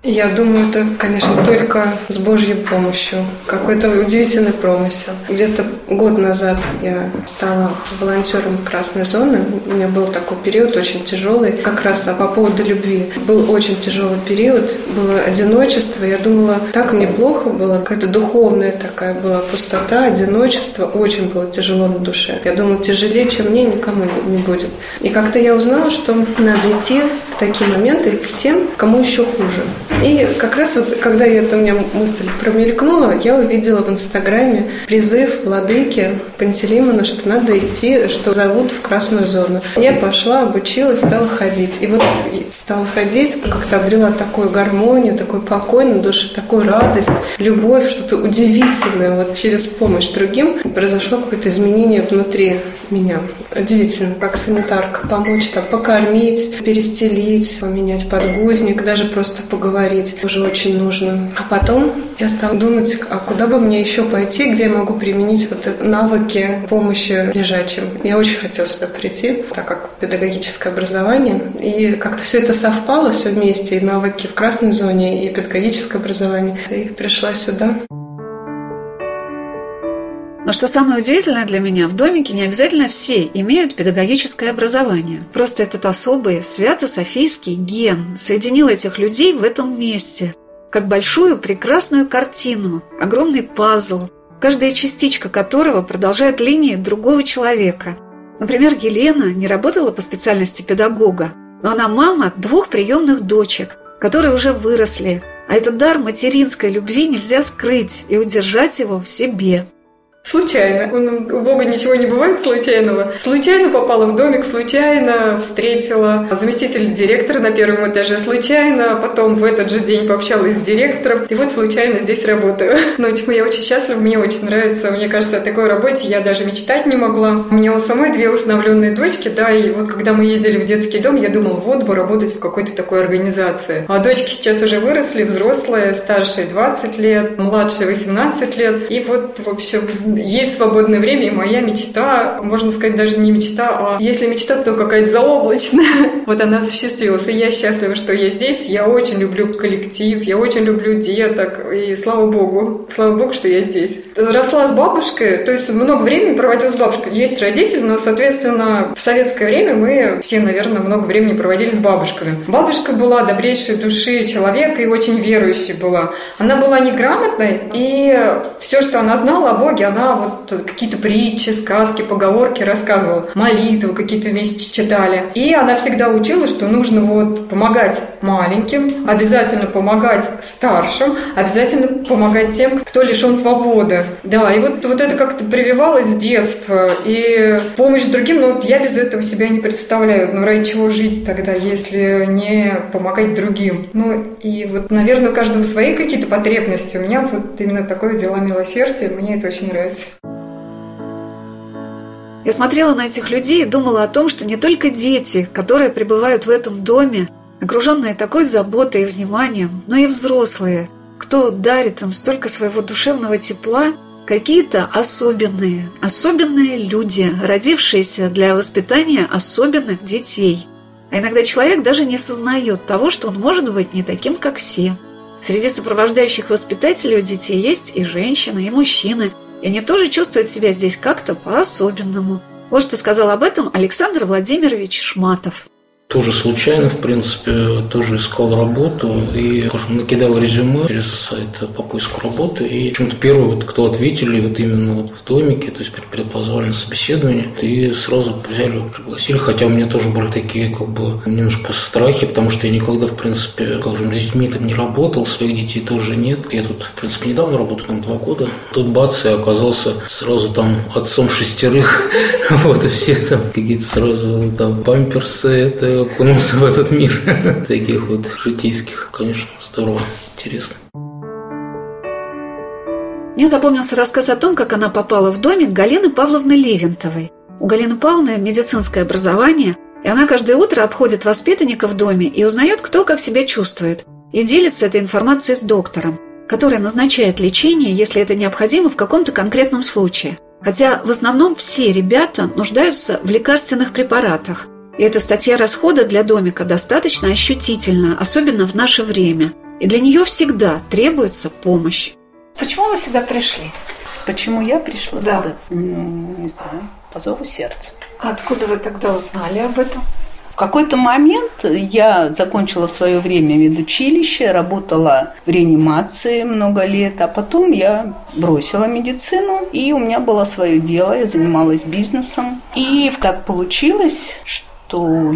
Я думаю, это, конечно, только с Божьей помощью. Какой-то удивительный промысел. Где-то год назад я стала волонтером красной зоны. У меня был такой период очень тяжелый. Как раз по поводу любви. Был очень тяжелый период. Было одиночество. Я думала, так неплохо было. Какая-то духовная такая была пустота, одиночество. Очень было тяжело на душе. Я думала, тяжелее, чем мне, никому не будет. И как-то я узнала, что надо идти в такие моменты к тем, кому еще хуже. И как раз вот, когда эта у меня мысль промелькнула, я увидела в Инстаграме призыв владыки Пантелеймона, что надо идти, что зовут в красную зону. Я пошла, обучилась, стала ходить. И вот стала ходить, как-то обрела такую гармонию, такой покой на душе, такую радость, любовь, что-то удивительное. Вот через помощь другим произошло какое-то изменение внутри меня. Удивительно, как санитарка помочь, там, покормить, перестелить, поменять подгузник, даже просто поговорить уже очень нужно. А потом я стала думать, а куда бы мне еще пойти, где я могу применить вот навыки помощи лежачим. Я очень хотела сюда прийти, так как педагогическое образование. И как-то все это совпало все вместе, и навыки в красной зоне, и педагогическое образование. И пришла сюда. Но что самое удивительное для меня, в домике не обязательно все имеют педагогическое образование. Просто этот особый свято-софийский ген соединил этих людей в этом месте, как большую прекрасную картину, огромный пазл, каждая частичка которого продолжает линии другого человека. Например, Елена не работала по специальности педагога, но она мама двух приемных дочек, которые уже выросли, а этот дар материнской любви нельзя скрыть и удержать его в себе. Случайно. У Бога ничего не бывает случайного. Случайно попала в домик, случайно встретила заместителя директора на первом этаже, случайно потом в этот же день пообщалась с директором, и вот случайно здесь работаю. Но чему я очень счастлива, мне очень нравится. Мне кажется, о такой работе я даже мечтать не могла. У меня у самой две усыновленные дочки, да, и вот когда мы ездили в детский дом, я думала, вот бы работать в какой-то такой организации. А дочки сейчас уже выросли, взрослые, старшие 20 лет, младшие 18 лет, и вот, в общем, есть свободное время, и моя мечта, можно сказать, даже не мечта, а если мечта, то какая-то заоблачная. Вот она осуществилась, и я счастлива, что я здесь. Я очень люблю коллектив, я очень люблю деток, и слава богу, слава богу, что я здесь. Росла с бабушкой, то есть много времени проводила с бабушкой. Есть родители, но, соответственно, в советское время мы все, наверное, много времени проводили с бабушками. Бабушка была добрейшей души человека и очень верующей была. Она была неграмотной, и все, что она знала о Боге, она вот какие-то притчи, сказки, поговорки рассказывала, молитвы какие-то вместе читали. И она всегда учила, что нужно вот помогать маленьким, обязательно помогать старшим, обязательно помогать тем, кто лишен свободы. Да, и вот, вот это как-то прививалось с детства. И помощь другим, ну вот я без этого себя не представляю. Ну ради чего жить тогда, если не помогать другим? Ну и вот, наверное, у каждого свои какие-то потребности. У меня вот именно такое дело милосердия, мне это очень нравится. Я смотрела на этих людей и думала о том, что не только дети, которые пребывают в этом доме, окруженные такой заботой и вниманием, но и взрослые, кто дарит им столько своего душевного тепла, какие-то особенные, особенные люди, родившиеся для воспитания особенных детей. А иногда человек даже не сознает того, что он может быть не таким, как все. Среди сопровождающих воспитателей у детей есть и женщины, и мужчины – и они тоже чувствуют себя здесь как-то по-особенному. Вот что сказал об этом Александр Владимирович Шматов тоже случайно, в принципе, тоже искал работу и накидал резюме через сайт по поиску работы. И почему-то первый, вот, кто ответили, вот именно вот в домике, то есть позвали на собеседование, и сразу взяли, пригласили. Хотя у меня тоже были такие, как бы, немножко страхи, потому что я никогда, в принципе, как же, с детьми там не работал, своих детей тоже нет. Я тут, в принципе, недавно работаю, там, два года. Тут бац, я оказался сразу там отцом шестерых, вот, и все там какие-то сразу там памперсы, это окунулся в этот мир таких вот житейских. Конечно, здорово, интересно. Мне запомнился рассказ о том, как она попала в домик Галины Павловны Левентовой. У Галины Павловны медицинское образование, и она каждое утро обходит воспитанников в доме и узнает, кто как себя чувствует, и делится этой информацией с доктором, который назначает лечение, если это необходимо в каком-то конкретном случае. Хотя в основном все ребята нуждаются в лекарственных препаратах, и эта статья расхода для домика достаточно ощутительна, особенно в наше время. И для нее всегда требуется помощь. Почему вы сюда пришли? Почему я пришла Да. сюда? Ну, не знаю, по зову сердца. А Откуда вы тогда узнали об этом? В какой-то момент я закончила в свое время медучилище, работала в реанимации много лет, а потом я бросила медицину, и у меня было свое дело, я занималась бизнесом. И так получилось, что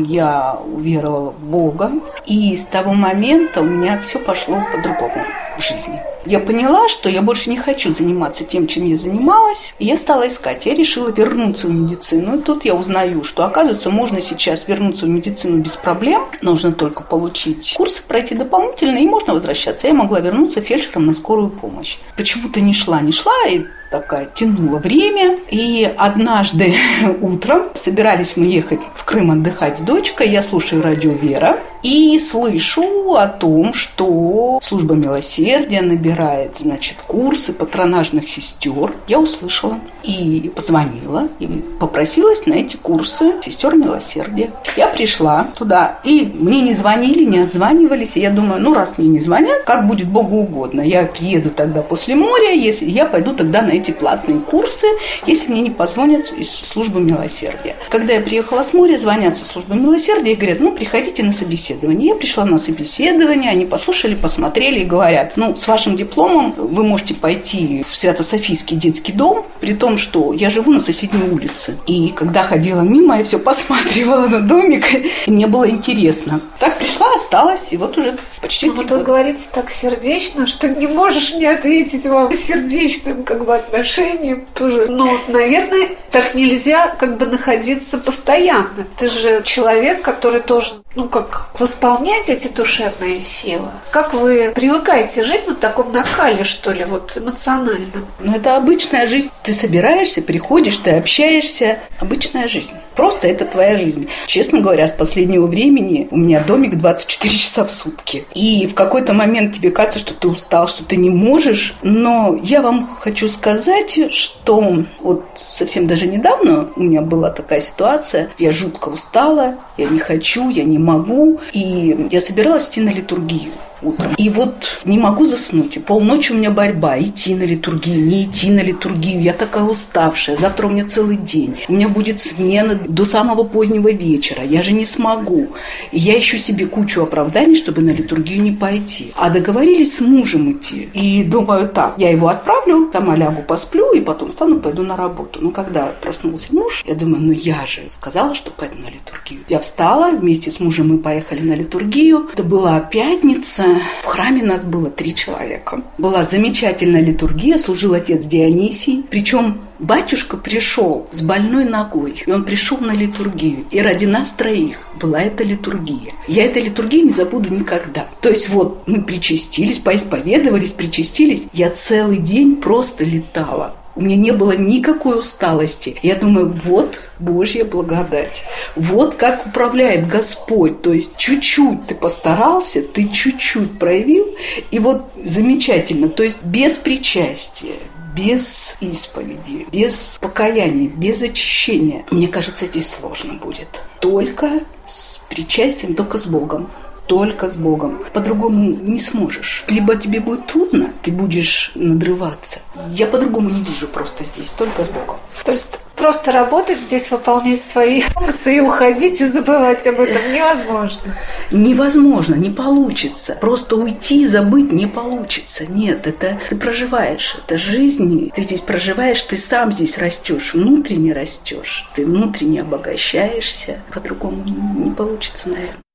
я уверовала в Бога, и с того момента у меня все пошло по-другому в жизни. Я поняла, что я больше не хочу заниматься тем, чем я занималась, и я стала искать. Я решила вернуться в медицину, и тут я узнаю, что, оказывается, можно сейчас вернуться в медицину без проблем, нужно только получить курсы, пройти дополнительно, и можно возвращаться. Я могла вернуться фельдшером на скорую помощь. Почему-то не шла, не шла, и такая тянула время. И однажды утром собирались мы ехать в Крым отдыхать с дочкой. Я слушаю радио «Вера» и слышу о том, что служба милосердия набирает, значит, курсы патронажных сестер. Я услышала и позвонила, и попросилась на эти курсы сестер милосердия. Я пришла туда, и мне не звонили, не отзванивались. И я думаю, ну, раз мне не звонят, как будет Богу угодно. Я приеду тогда после моря, если я пойду тогда на эти платные курсы, если мне не позвонят из службы милосердия. Когда я приехала с моря, звонят со службы милосердия и говорят, ну, приходите на собеседование. Я пришла на собеседование, они послушали, посмотрели и говорят, ну, с вашим дипломом вы можете пойти в Свято-Софийский детский дом, при том, что я живу на соседней улице. И когда ходила мимо, я все посматривала на домик, и мне было интересно. Так пришла, осталась, и вот уже почти Ну, вот вы года. говорите так сердечно, что не можешь не ответить вам сердечным как бы отношением тоже. Вот, наверное, так нельзя как бы находиться постоянно. Ты же человек, который тоже, ну, как восполнять эти душевные силы. Как вы привыкаете жить на таком накале, что ли, вот эмоционально? Ну, это обычная жизнь. Ты собираешься, приходишь, ты общаешься. Обычная жизнь. Просто это твоя жизнь. Честно говоря, с последнего времени у меня домик 24 часа в сутки. И в какой-то момент тебе кажется, что ты устал, что ты не можешь. Но я вам хочу сказать, что вот совсем даже недавно у меня была такая ситуация. Я жутко устала, я не хочу, я не могу. И я собиралась идти на литургию утром. И вот не могу заснуть. И полночи у меня борьба. Идти на литургию, не идти на литургию. Я такая уставшая. Завтра у меня целый день. У меня будет смена до самого позднего вечера. Я же не смогу. И я ищу себе кучу оправданий, чтобы на литургию не пойти. А договорились с мужем идти. И думаю так, я его отправлю, там лягу, посплю, и потом встану, пойду на работу. Ну, когда проснулся муж, я думаю, ну я же сказала, что пойду на литургию. Я встала, вместе с мужем мы поехали на литургию. Это была пятница. В храме нас было три человека. Была замечательная литургия, служил отец Дионисий. Причем батюшка пришел с больной ногой, и он пришел на литургию. И ради нас троих была эта литургия. Я этой литургии не забуду никогда. То есть вот мы причастились, поисповедовались, причастились. Я целый день просто летала. У меня не было никакой усталости. Я думаю, вот Божья благодать. Вот как управляет Господь. То есть чуть-чуть ты постарался, ты чуть-чуть проявил, и вот замечательно. То есть без причастия, без исповеди, без покаяния, без очищения. Мне кажется, здесь сложно будет. Только с причастием, только с Богом только с Богом. По-другому не сможешь. Либо тебе будет трудно, ты будешь надрываться. Я по-другому не вижу просто здесь, только с Богом. То есть просто работать здесь, выполнять свои функции, уходить и забывать об этом невозможно. Невозможно, не получится. Просто уйти и забыть не получится. Нет, это ты проживаешь. Это жизнь. Ты здесь проживаешь, ты сам здесь растешь, внутренне растешь. Ты внутренне обогащаешься. По-другому не получится, наверное.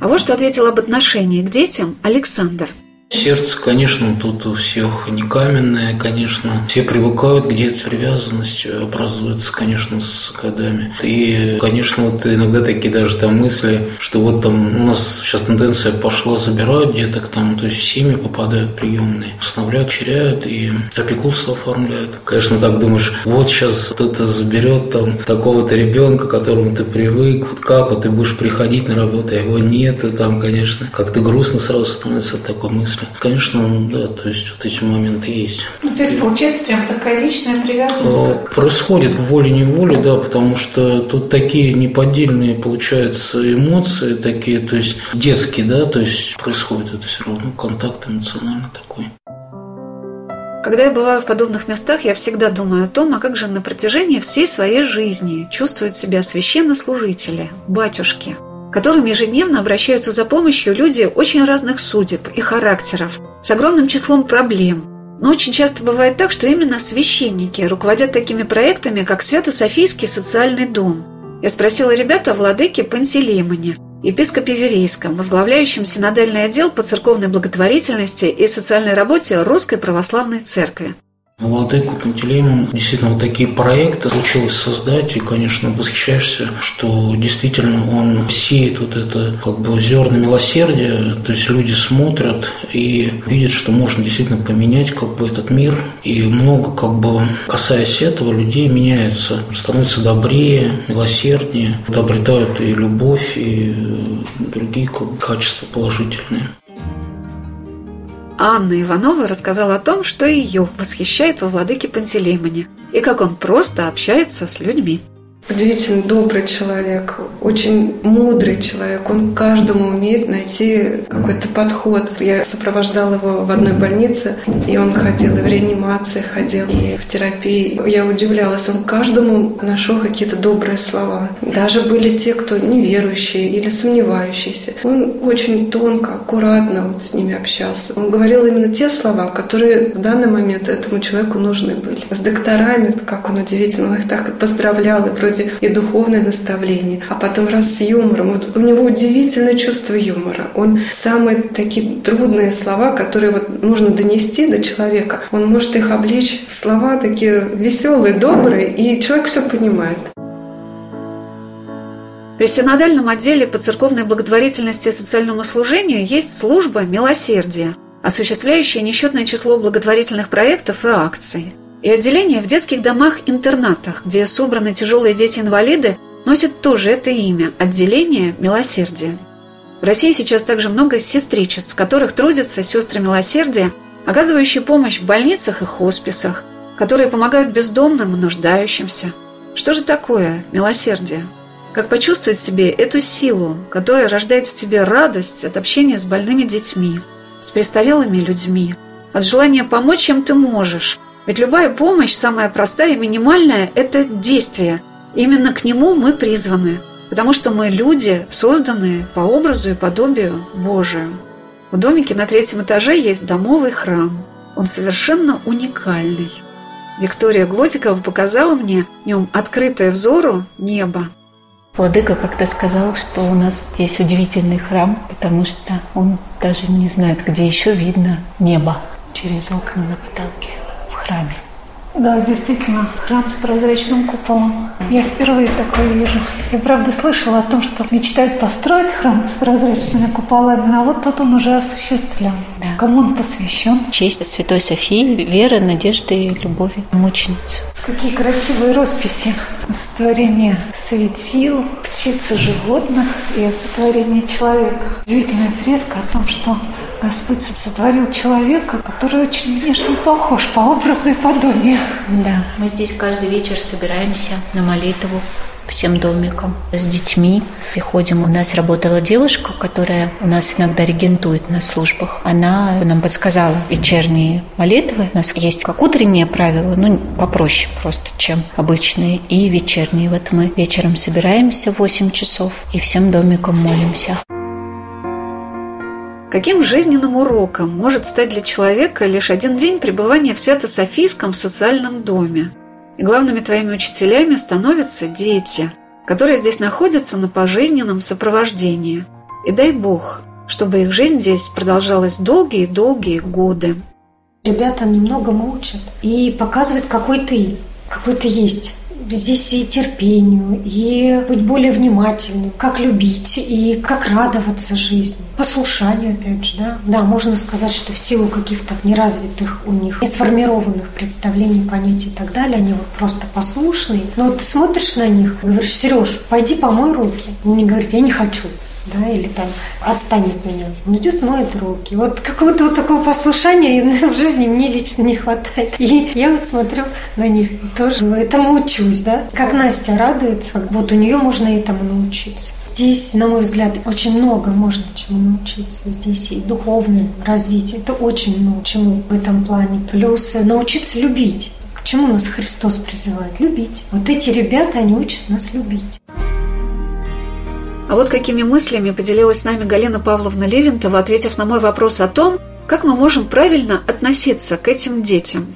А вот что ответил об отношении к детям Александр. Сердце, конечно, тут у всех не каменное, конечно. Все привыкают, где-то привязанность образуется, конечно, с годами. И, конечно, вот иногда такие даже там мысли, что вот там у нас сейчас тенденция пошла, забирают деток там, то есть в семьи попадают приемные, устанавливают, черяют и опекунство оформляют. Конечно, так думаешь, вот сейчас кто-то заберет там такого-то ребенка, к которому ты привык, вот как вот ты будешь приходить на работу, а его нет, и там, конечно, как-то грустно сразу становится от такой мысли. Конечно, да, то есть вот эти моменты есть. Ну, то есть получается прям такая личная привязанность? А, происходит волей-неволей, да, потому что тут такие неподдельные, получаются, эмоции такие, то есть детские, да, то есть происходит это все равно, контакт эмоциональный такой. Когда я бываю в подобных местах, я всегда думаю о том, а как же на протяжении всей своей жизни чувствуют себя священнослужители, батюшки – которым ежедневно обращаются за помощью люди очень разных судеб и характеров, с огромным числом проблем. Но очень часто бывает так, что именно священники руководят такими проектами, как Свято-Софийский социальный дом. Я спросила ребята о владыке Пантелеймоне, епископе Верейском, возглавляющем синодальный отдел по церковной благотворительности и социальной работе Русской Православной Церкви. Владыку Пантелеймон действительно вот такие проекты получилось создать, и, конечно, восхищаешься, что действительно он сеет вот это как бы зерна милосердия, то есть люди смотрят и видят, что можно действительно поменять как бы этот мир, и много как бы касаясь этого людей меняются, становятся добрее, милосерднее, обретают и любовь, и другие как бы, качества положительные. Анна Иванова рассказала о том, что ее восхищает во владыке Пантелеймоне и как он просто общается с людьми. Удивительно добрый человек, очень мудрый человек. Он каждому умеет найти какой-то подход. Я сопровождала его в одной больнице, и он ходил и в реанимации, ходил и в терапии. Я удивлялась, он каждому нашел какие-то добрые слова. Даже были те, кто неверующие или сомневающиеся. Он очень тонко, аккуратно вот с ними общался. Он говорил именно те слова, которые в данный момент этому человеку нужны были. С докторами, как он удивительно, их так поздравлял, и вроде вроде и духовное наставление, а потом раз с юмором. Вот у него удивительное чувство юмора. Он самые такие трудные слова, которые вот нужно донести до человека, он может их обличь в слова такие веселые, добрые, и человек все понимает. При синодальном отделе по церковной благотворительности и социальному служению есть служба милосердия, осуществляющая несчетное число благотворительных проектов и акций – и отделение в детских домах-интернатах, где собраны тяжелые дети-инвалиды, носит тоже это имя – отделение милосердия. В России сейчас также много сестричеств, в которых трудятся сестры милосердия, оказывающие помощь в больницах и хосписах, которые помогают бездомным и нуждающимся. Что же такое милосердие? Как почувствовать в себе эту силу, которая рождает в тебе радость от общения с больными детьми, с престарелыми людьми, от желания помочь, чем ты можешь, ведь любая помощь, самая простая и минимальная, это действие. Именно к нему мы призваны, потому что мы люди, созданные по образу и подобию Божию. В домике на третьем этаже есть домовый храм. Он совершенно уникальный. Виктория Глотикова показала мне в нем открытое взору небо. Владыка как-то сказал, что у нас здесь удивительный храм, потому что он даже не знает, где еще видно небо через окна на потолке храме. Да, действительно, храм с прозрачным куполом. Я впервые такое вижу. Я, правда, слышала о том, что мечтают построить храм с прозрачными куполами, а вот тот он уже осуществлен. Да. Кому он посвящен? Честь Святой Софии, веры, надежды и любови мученицы. Какие красивые росписи. Сотворение светил, птиц и животных и сотворение человека. Удивительная фреска о том, что Господь сотворил человека, который очень внешне похож по образу и подобию. Да, мы здесь каждый вечер собираемся на молитву всем домиком с детьми. Приходим, у нас работала девушка, которая у нас иногда регентует на службах. Она нам подсказала вечерние молитвы. У нас есть как утренние правила, ну, попроще просто, чем обычные, и вечерние. Вот мы вечером собираемся в 8 часов и всем домиком молимся. Каким жизненным уроком может стать для человека лишь один день пребывания в Свято-Софийском социальном доме? И главными твоими учителями становятся дети, которые здесь находятся на пожизненном сопровождении. И дай Бог, чтобы их жизнь здесь продолжалась долгие-долгие годы. Ребята немного учат и показывают, какой ты, какой ты есть здесь и терпению, и быть более внимательным, как любить и как радоваться жизни. Послушанию, опять же, да. Да, можно сказать, что в силу каких-то неразвитых у них, не сформированных представлений, понятий и так далее, они вот просто послушные. Но вот ты смотришь на них говоришь, Сереж, пойди помой руки. Не говорит, я не хочу да, или там отстань от меня. Он идет, моет руки. Вот какого-то вот такого послушания в жизни мне лично не хватает. И я вот смотрю на них и тоже этому учусь, да. Как Настя радуется, вот у нее можно этому научиться. Здесь, на мой взгляд, очень много можно чему научиться. Здесь и духовное развитие. Это очень много чему в этом плане. Плюс научиться любить. К чему нас Христос призывает? Любить. Вот эти ребята, они учат нас любить. А вот какими мыслями поделилась с нами Галина Павловна Левинтова, ответив на мой вопрос о том, как мы можем правильно относиться к этим детям.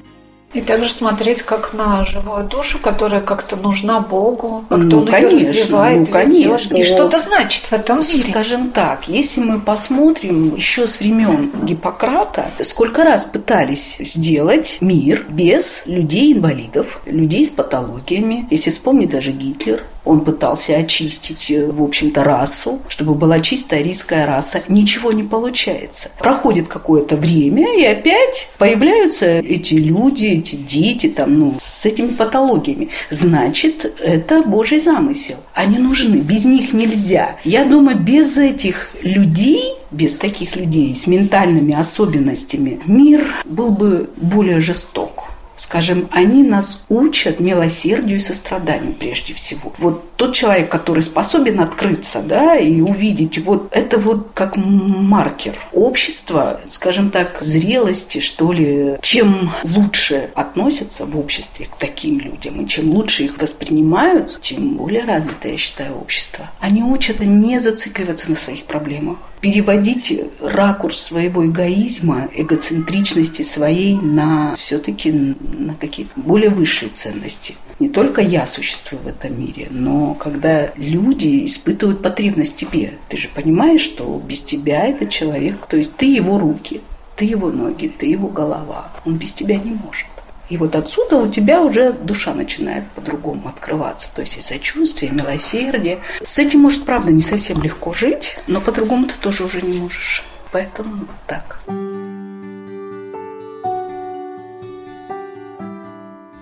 И также смотреть как на живую душу, которая как-то нужна Богу, как-то ну, он конечно, ее развивает, ну, конечно. и что-то значит в этом мире. Скажем так, если мы посмотрим еще с времен Гиппократа, сколько раз пытались сделать мир без людей-инвалидов, людей с патологиями. Если вспомнить даже Гитлер, он пытался очистить, э, в общем-то, расу, чтобы была чистая арийская раса. Ничего не получается. Проходит какое-то время, и опять появляются эти люди, эти дети там, ну, с этими патологиями. Значит, это Божий замысел. Они нужны, без них нельзя. Я думаю, без этих людей без таких людей с ментальными особенностями мир был бы более жесток. Скажем, они нас учат милосердию и состраданию прежде всего. Вот тот человек, который способен открыться, да, и увидеть, вот это вот как маркер общества, скажем так, зрелости, что ли, чем лучше относятся в обществе к таким людям, и чем лучше их воспринимают, тем более развитое, я считаю, общество. Они учат не зацикливаться на своих проблемах, переводить ракурс своего эгоизма, эгоцентричности своей на все-таки на какие-то более высшие ценности. Не только я существую в этом мире, но когда люди испытывают потребность тебе, ты же понимаешь, что без тебя этот человек, то есть ты его руки, ты его ноги, ты его голова, он без тебя не может. И вот отсюда у тебя уже душа начинает по-другому открываться. То есть и сочувствие, и милосердие. С этим, может, правда, не совсем легко жить, но по-другому ты тоже уже не можешь. Поэтому так.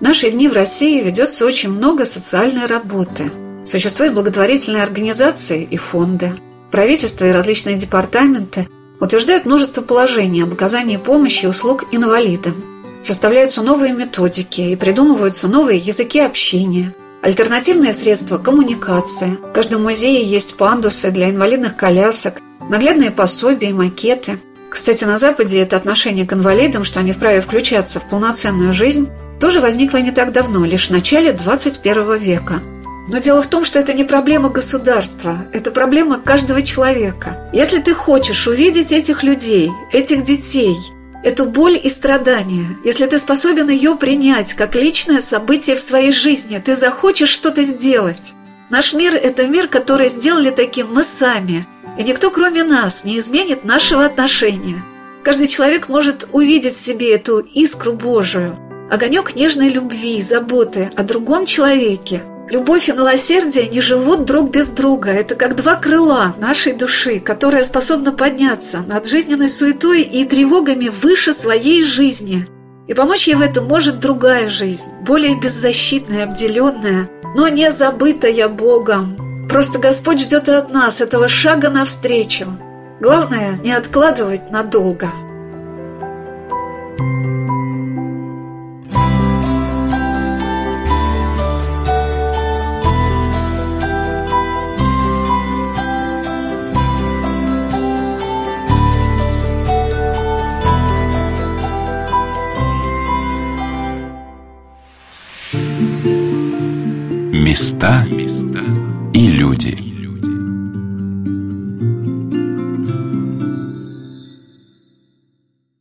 В наши дни в России ведется очень много социальной работы. Существуют благотворительные организации и фонды. Правительство и различные департаменты утверждают множество положений об оказании помощи и услуг инвалидам – Составляются новые методики и придумываются новые языки общения, альтернативные средства коммуникации. В каждом музее есть пандусы для инвалидных колясок, наглядные пособия и макеты. Кстати, на Западе это отношение к инвалидам, что они вправе включаться в полноценную жизнь, тоже возникло не так давно, лишь в начале 21 века. Но дело в том, что это не проблема государства, это проблема каждого человека. Если ты хочешь увидеть этих людей, этих детей – эту боль и страдания, если ты способен ее принять как личное событие в своей жизни, ты захочешь что-то сделать. Наш мир – это мир, который сделали таким мы сами, и никто, кроме нас, не изменит нашего отношения. Каждый человек может увидеть в себе эту искру Божию, огонек нежной любви, заботы о другом человеке – Любовь и милосердие не живут друг без друга. Это как два крыла нашей души, которая способна подняться над жизненной суетой и тревогами выше своей жизни. И помочь ей в этом может другая жизнь, более беззащитная, обделенная, но не забытая Богом. Просто Господь ждет и от нас этого шага навстречу. Главное, не откладывать надолго. Места и люди.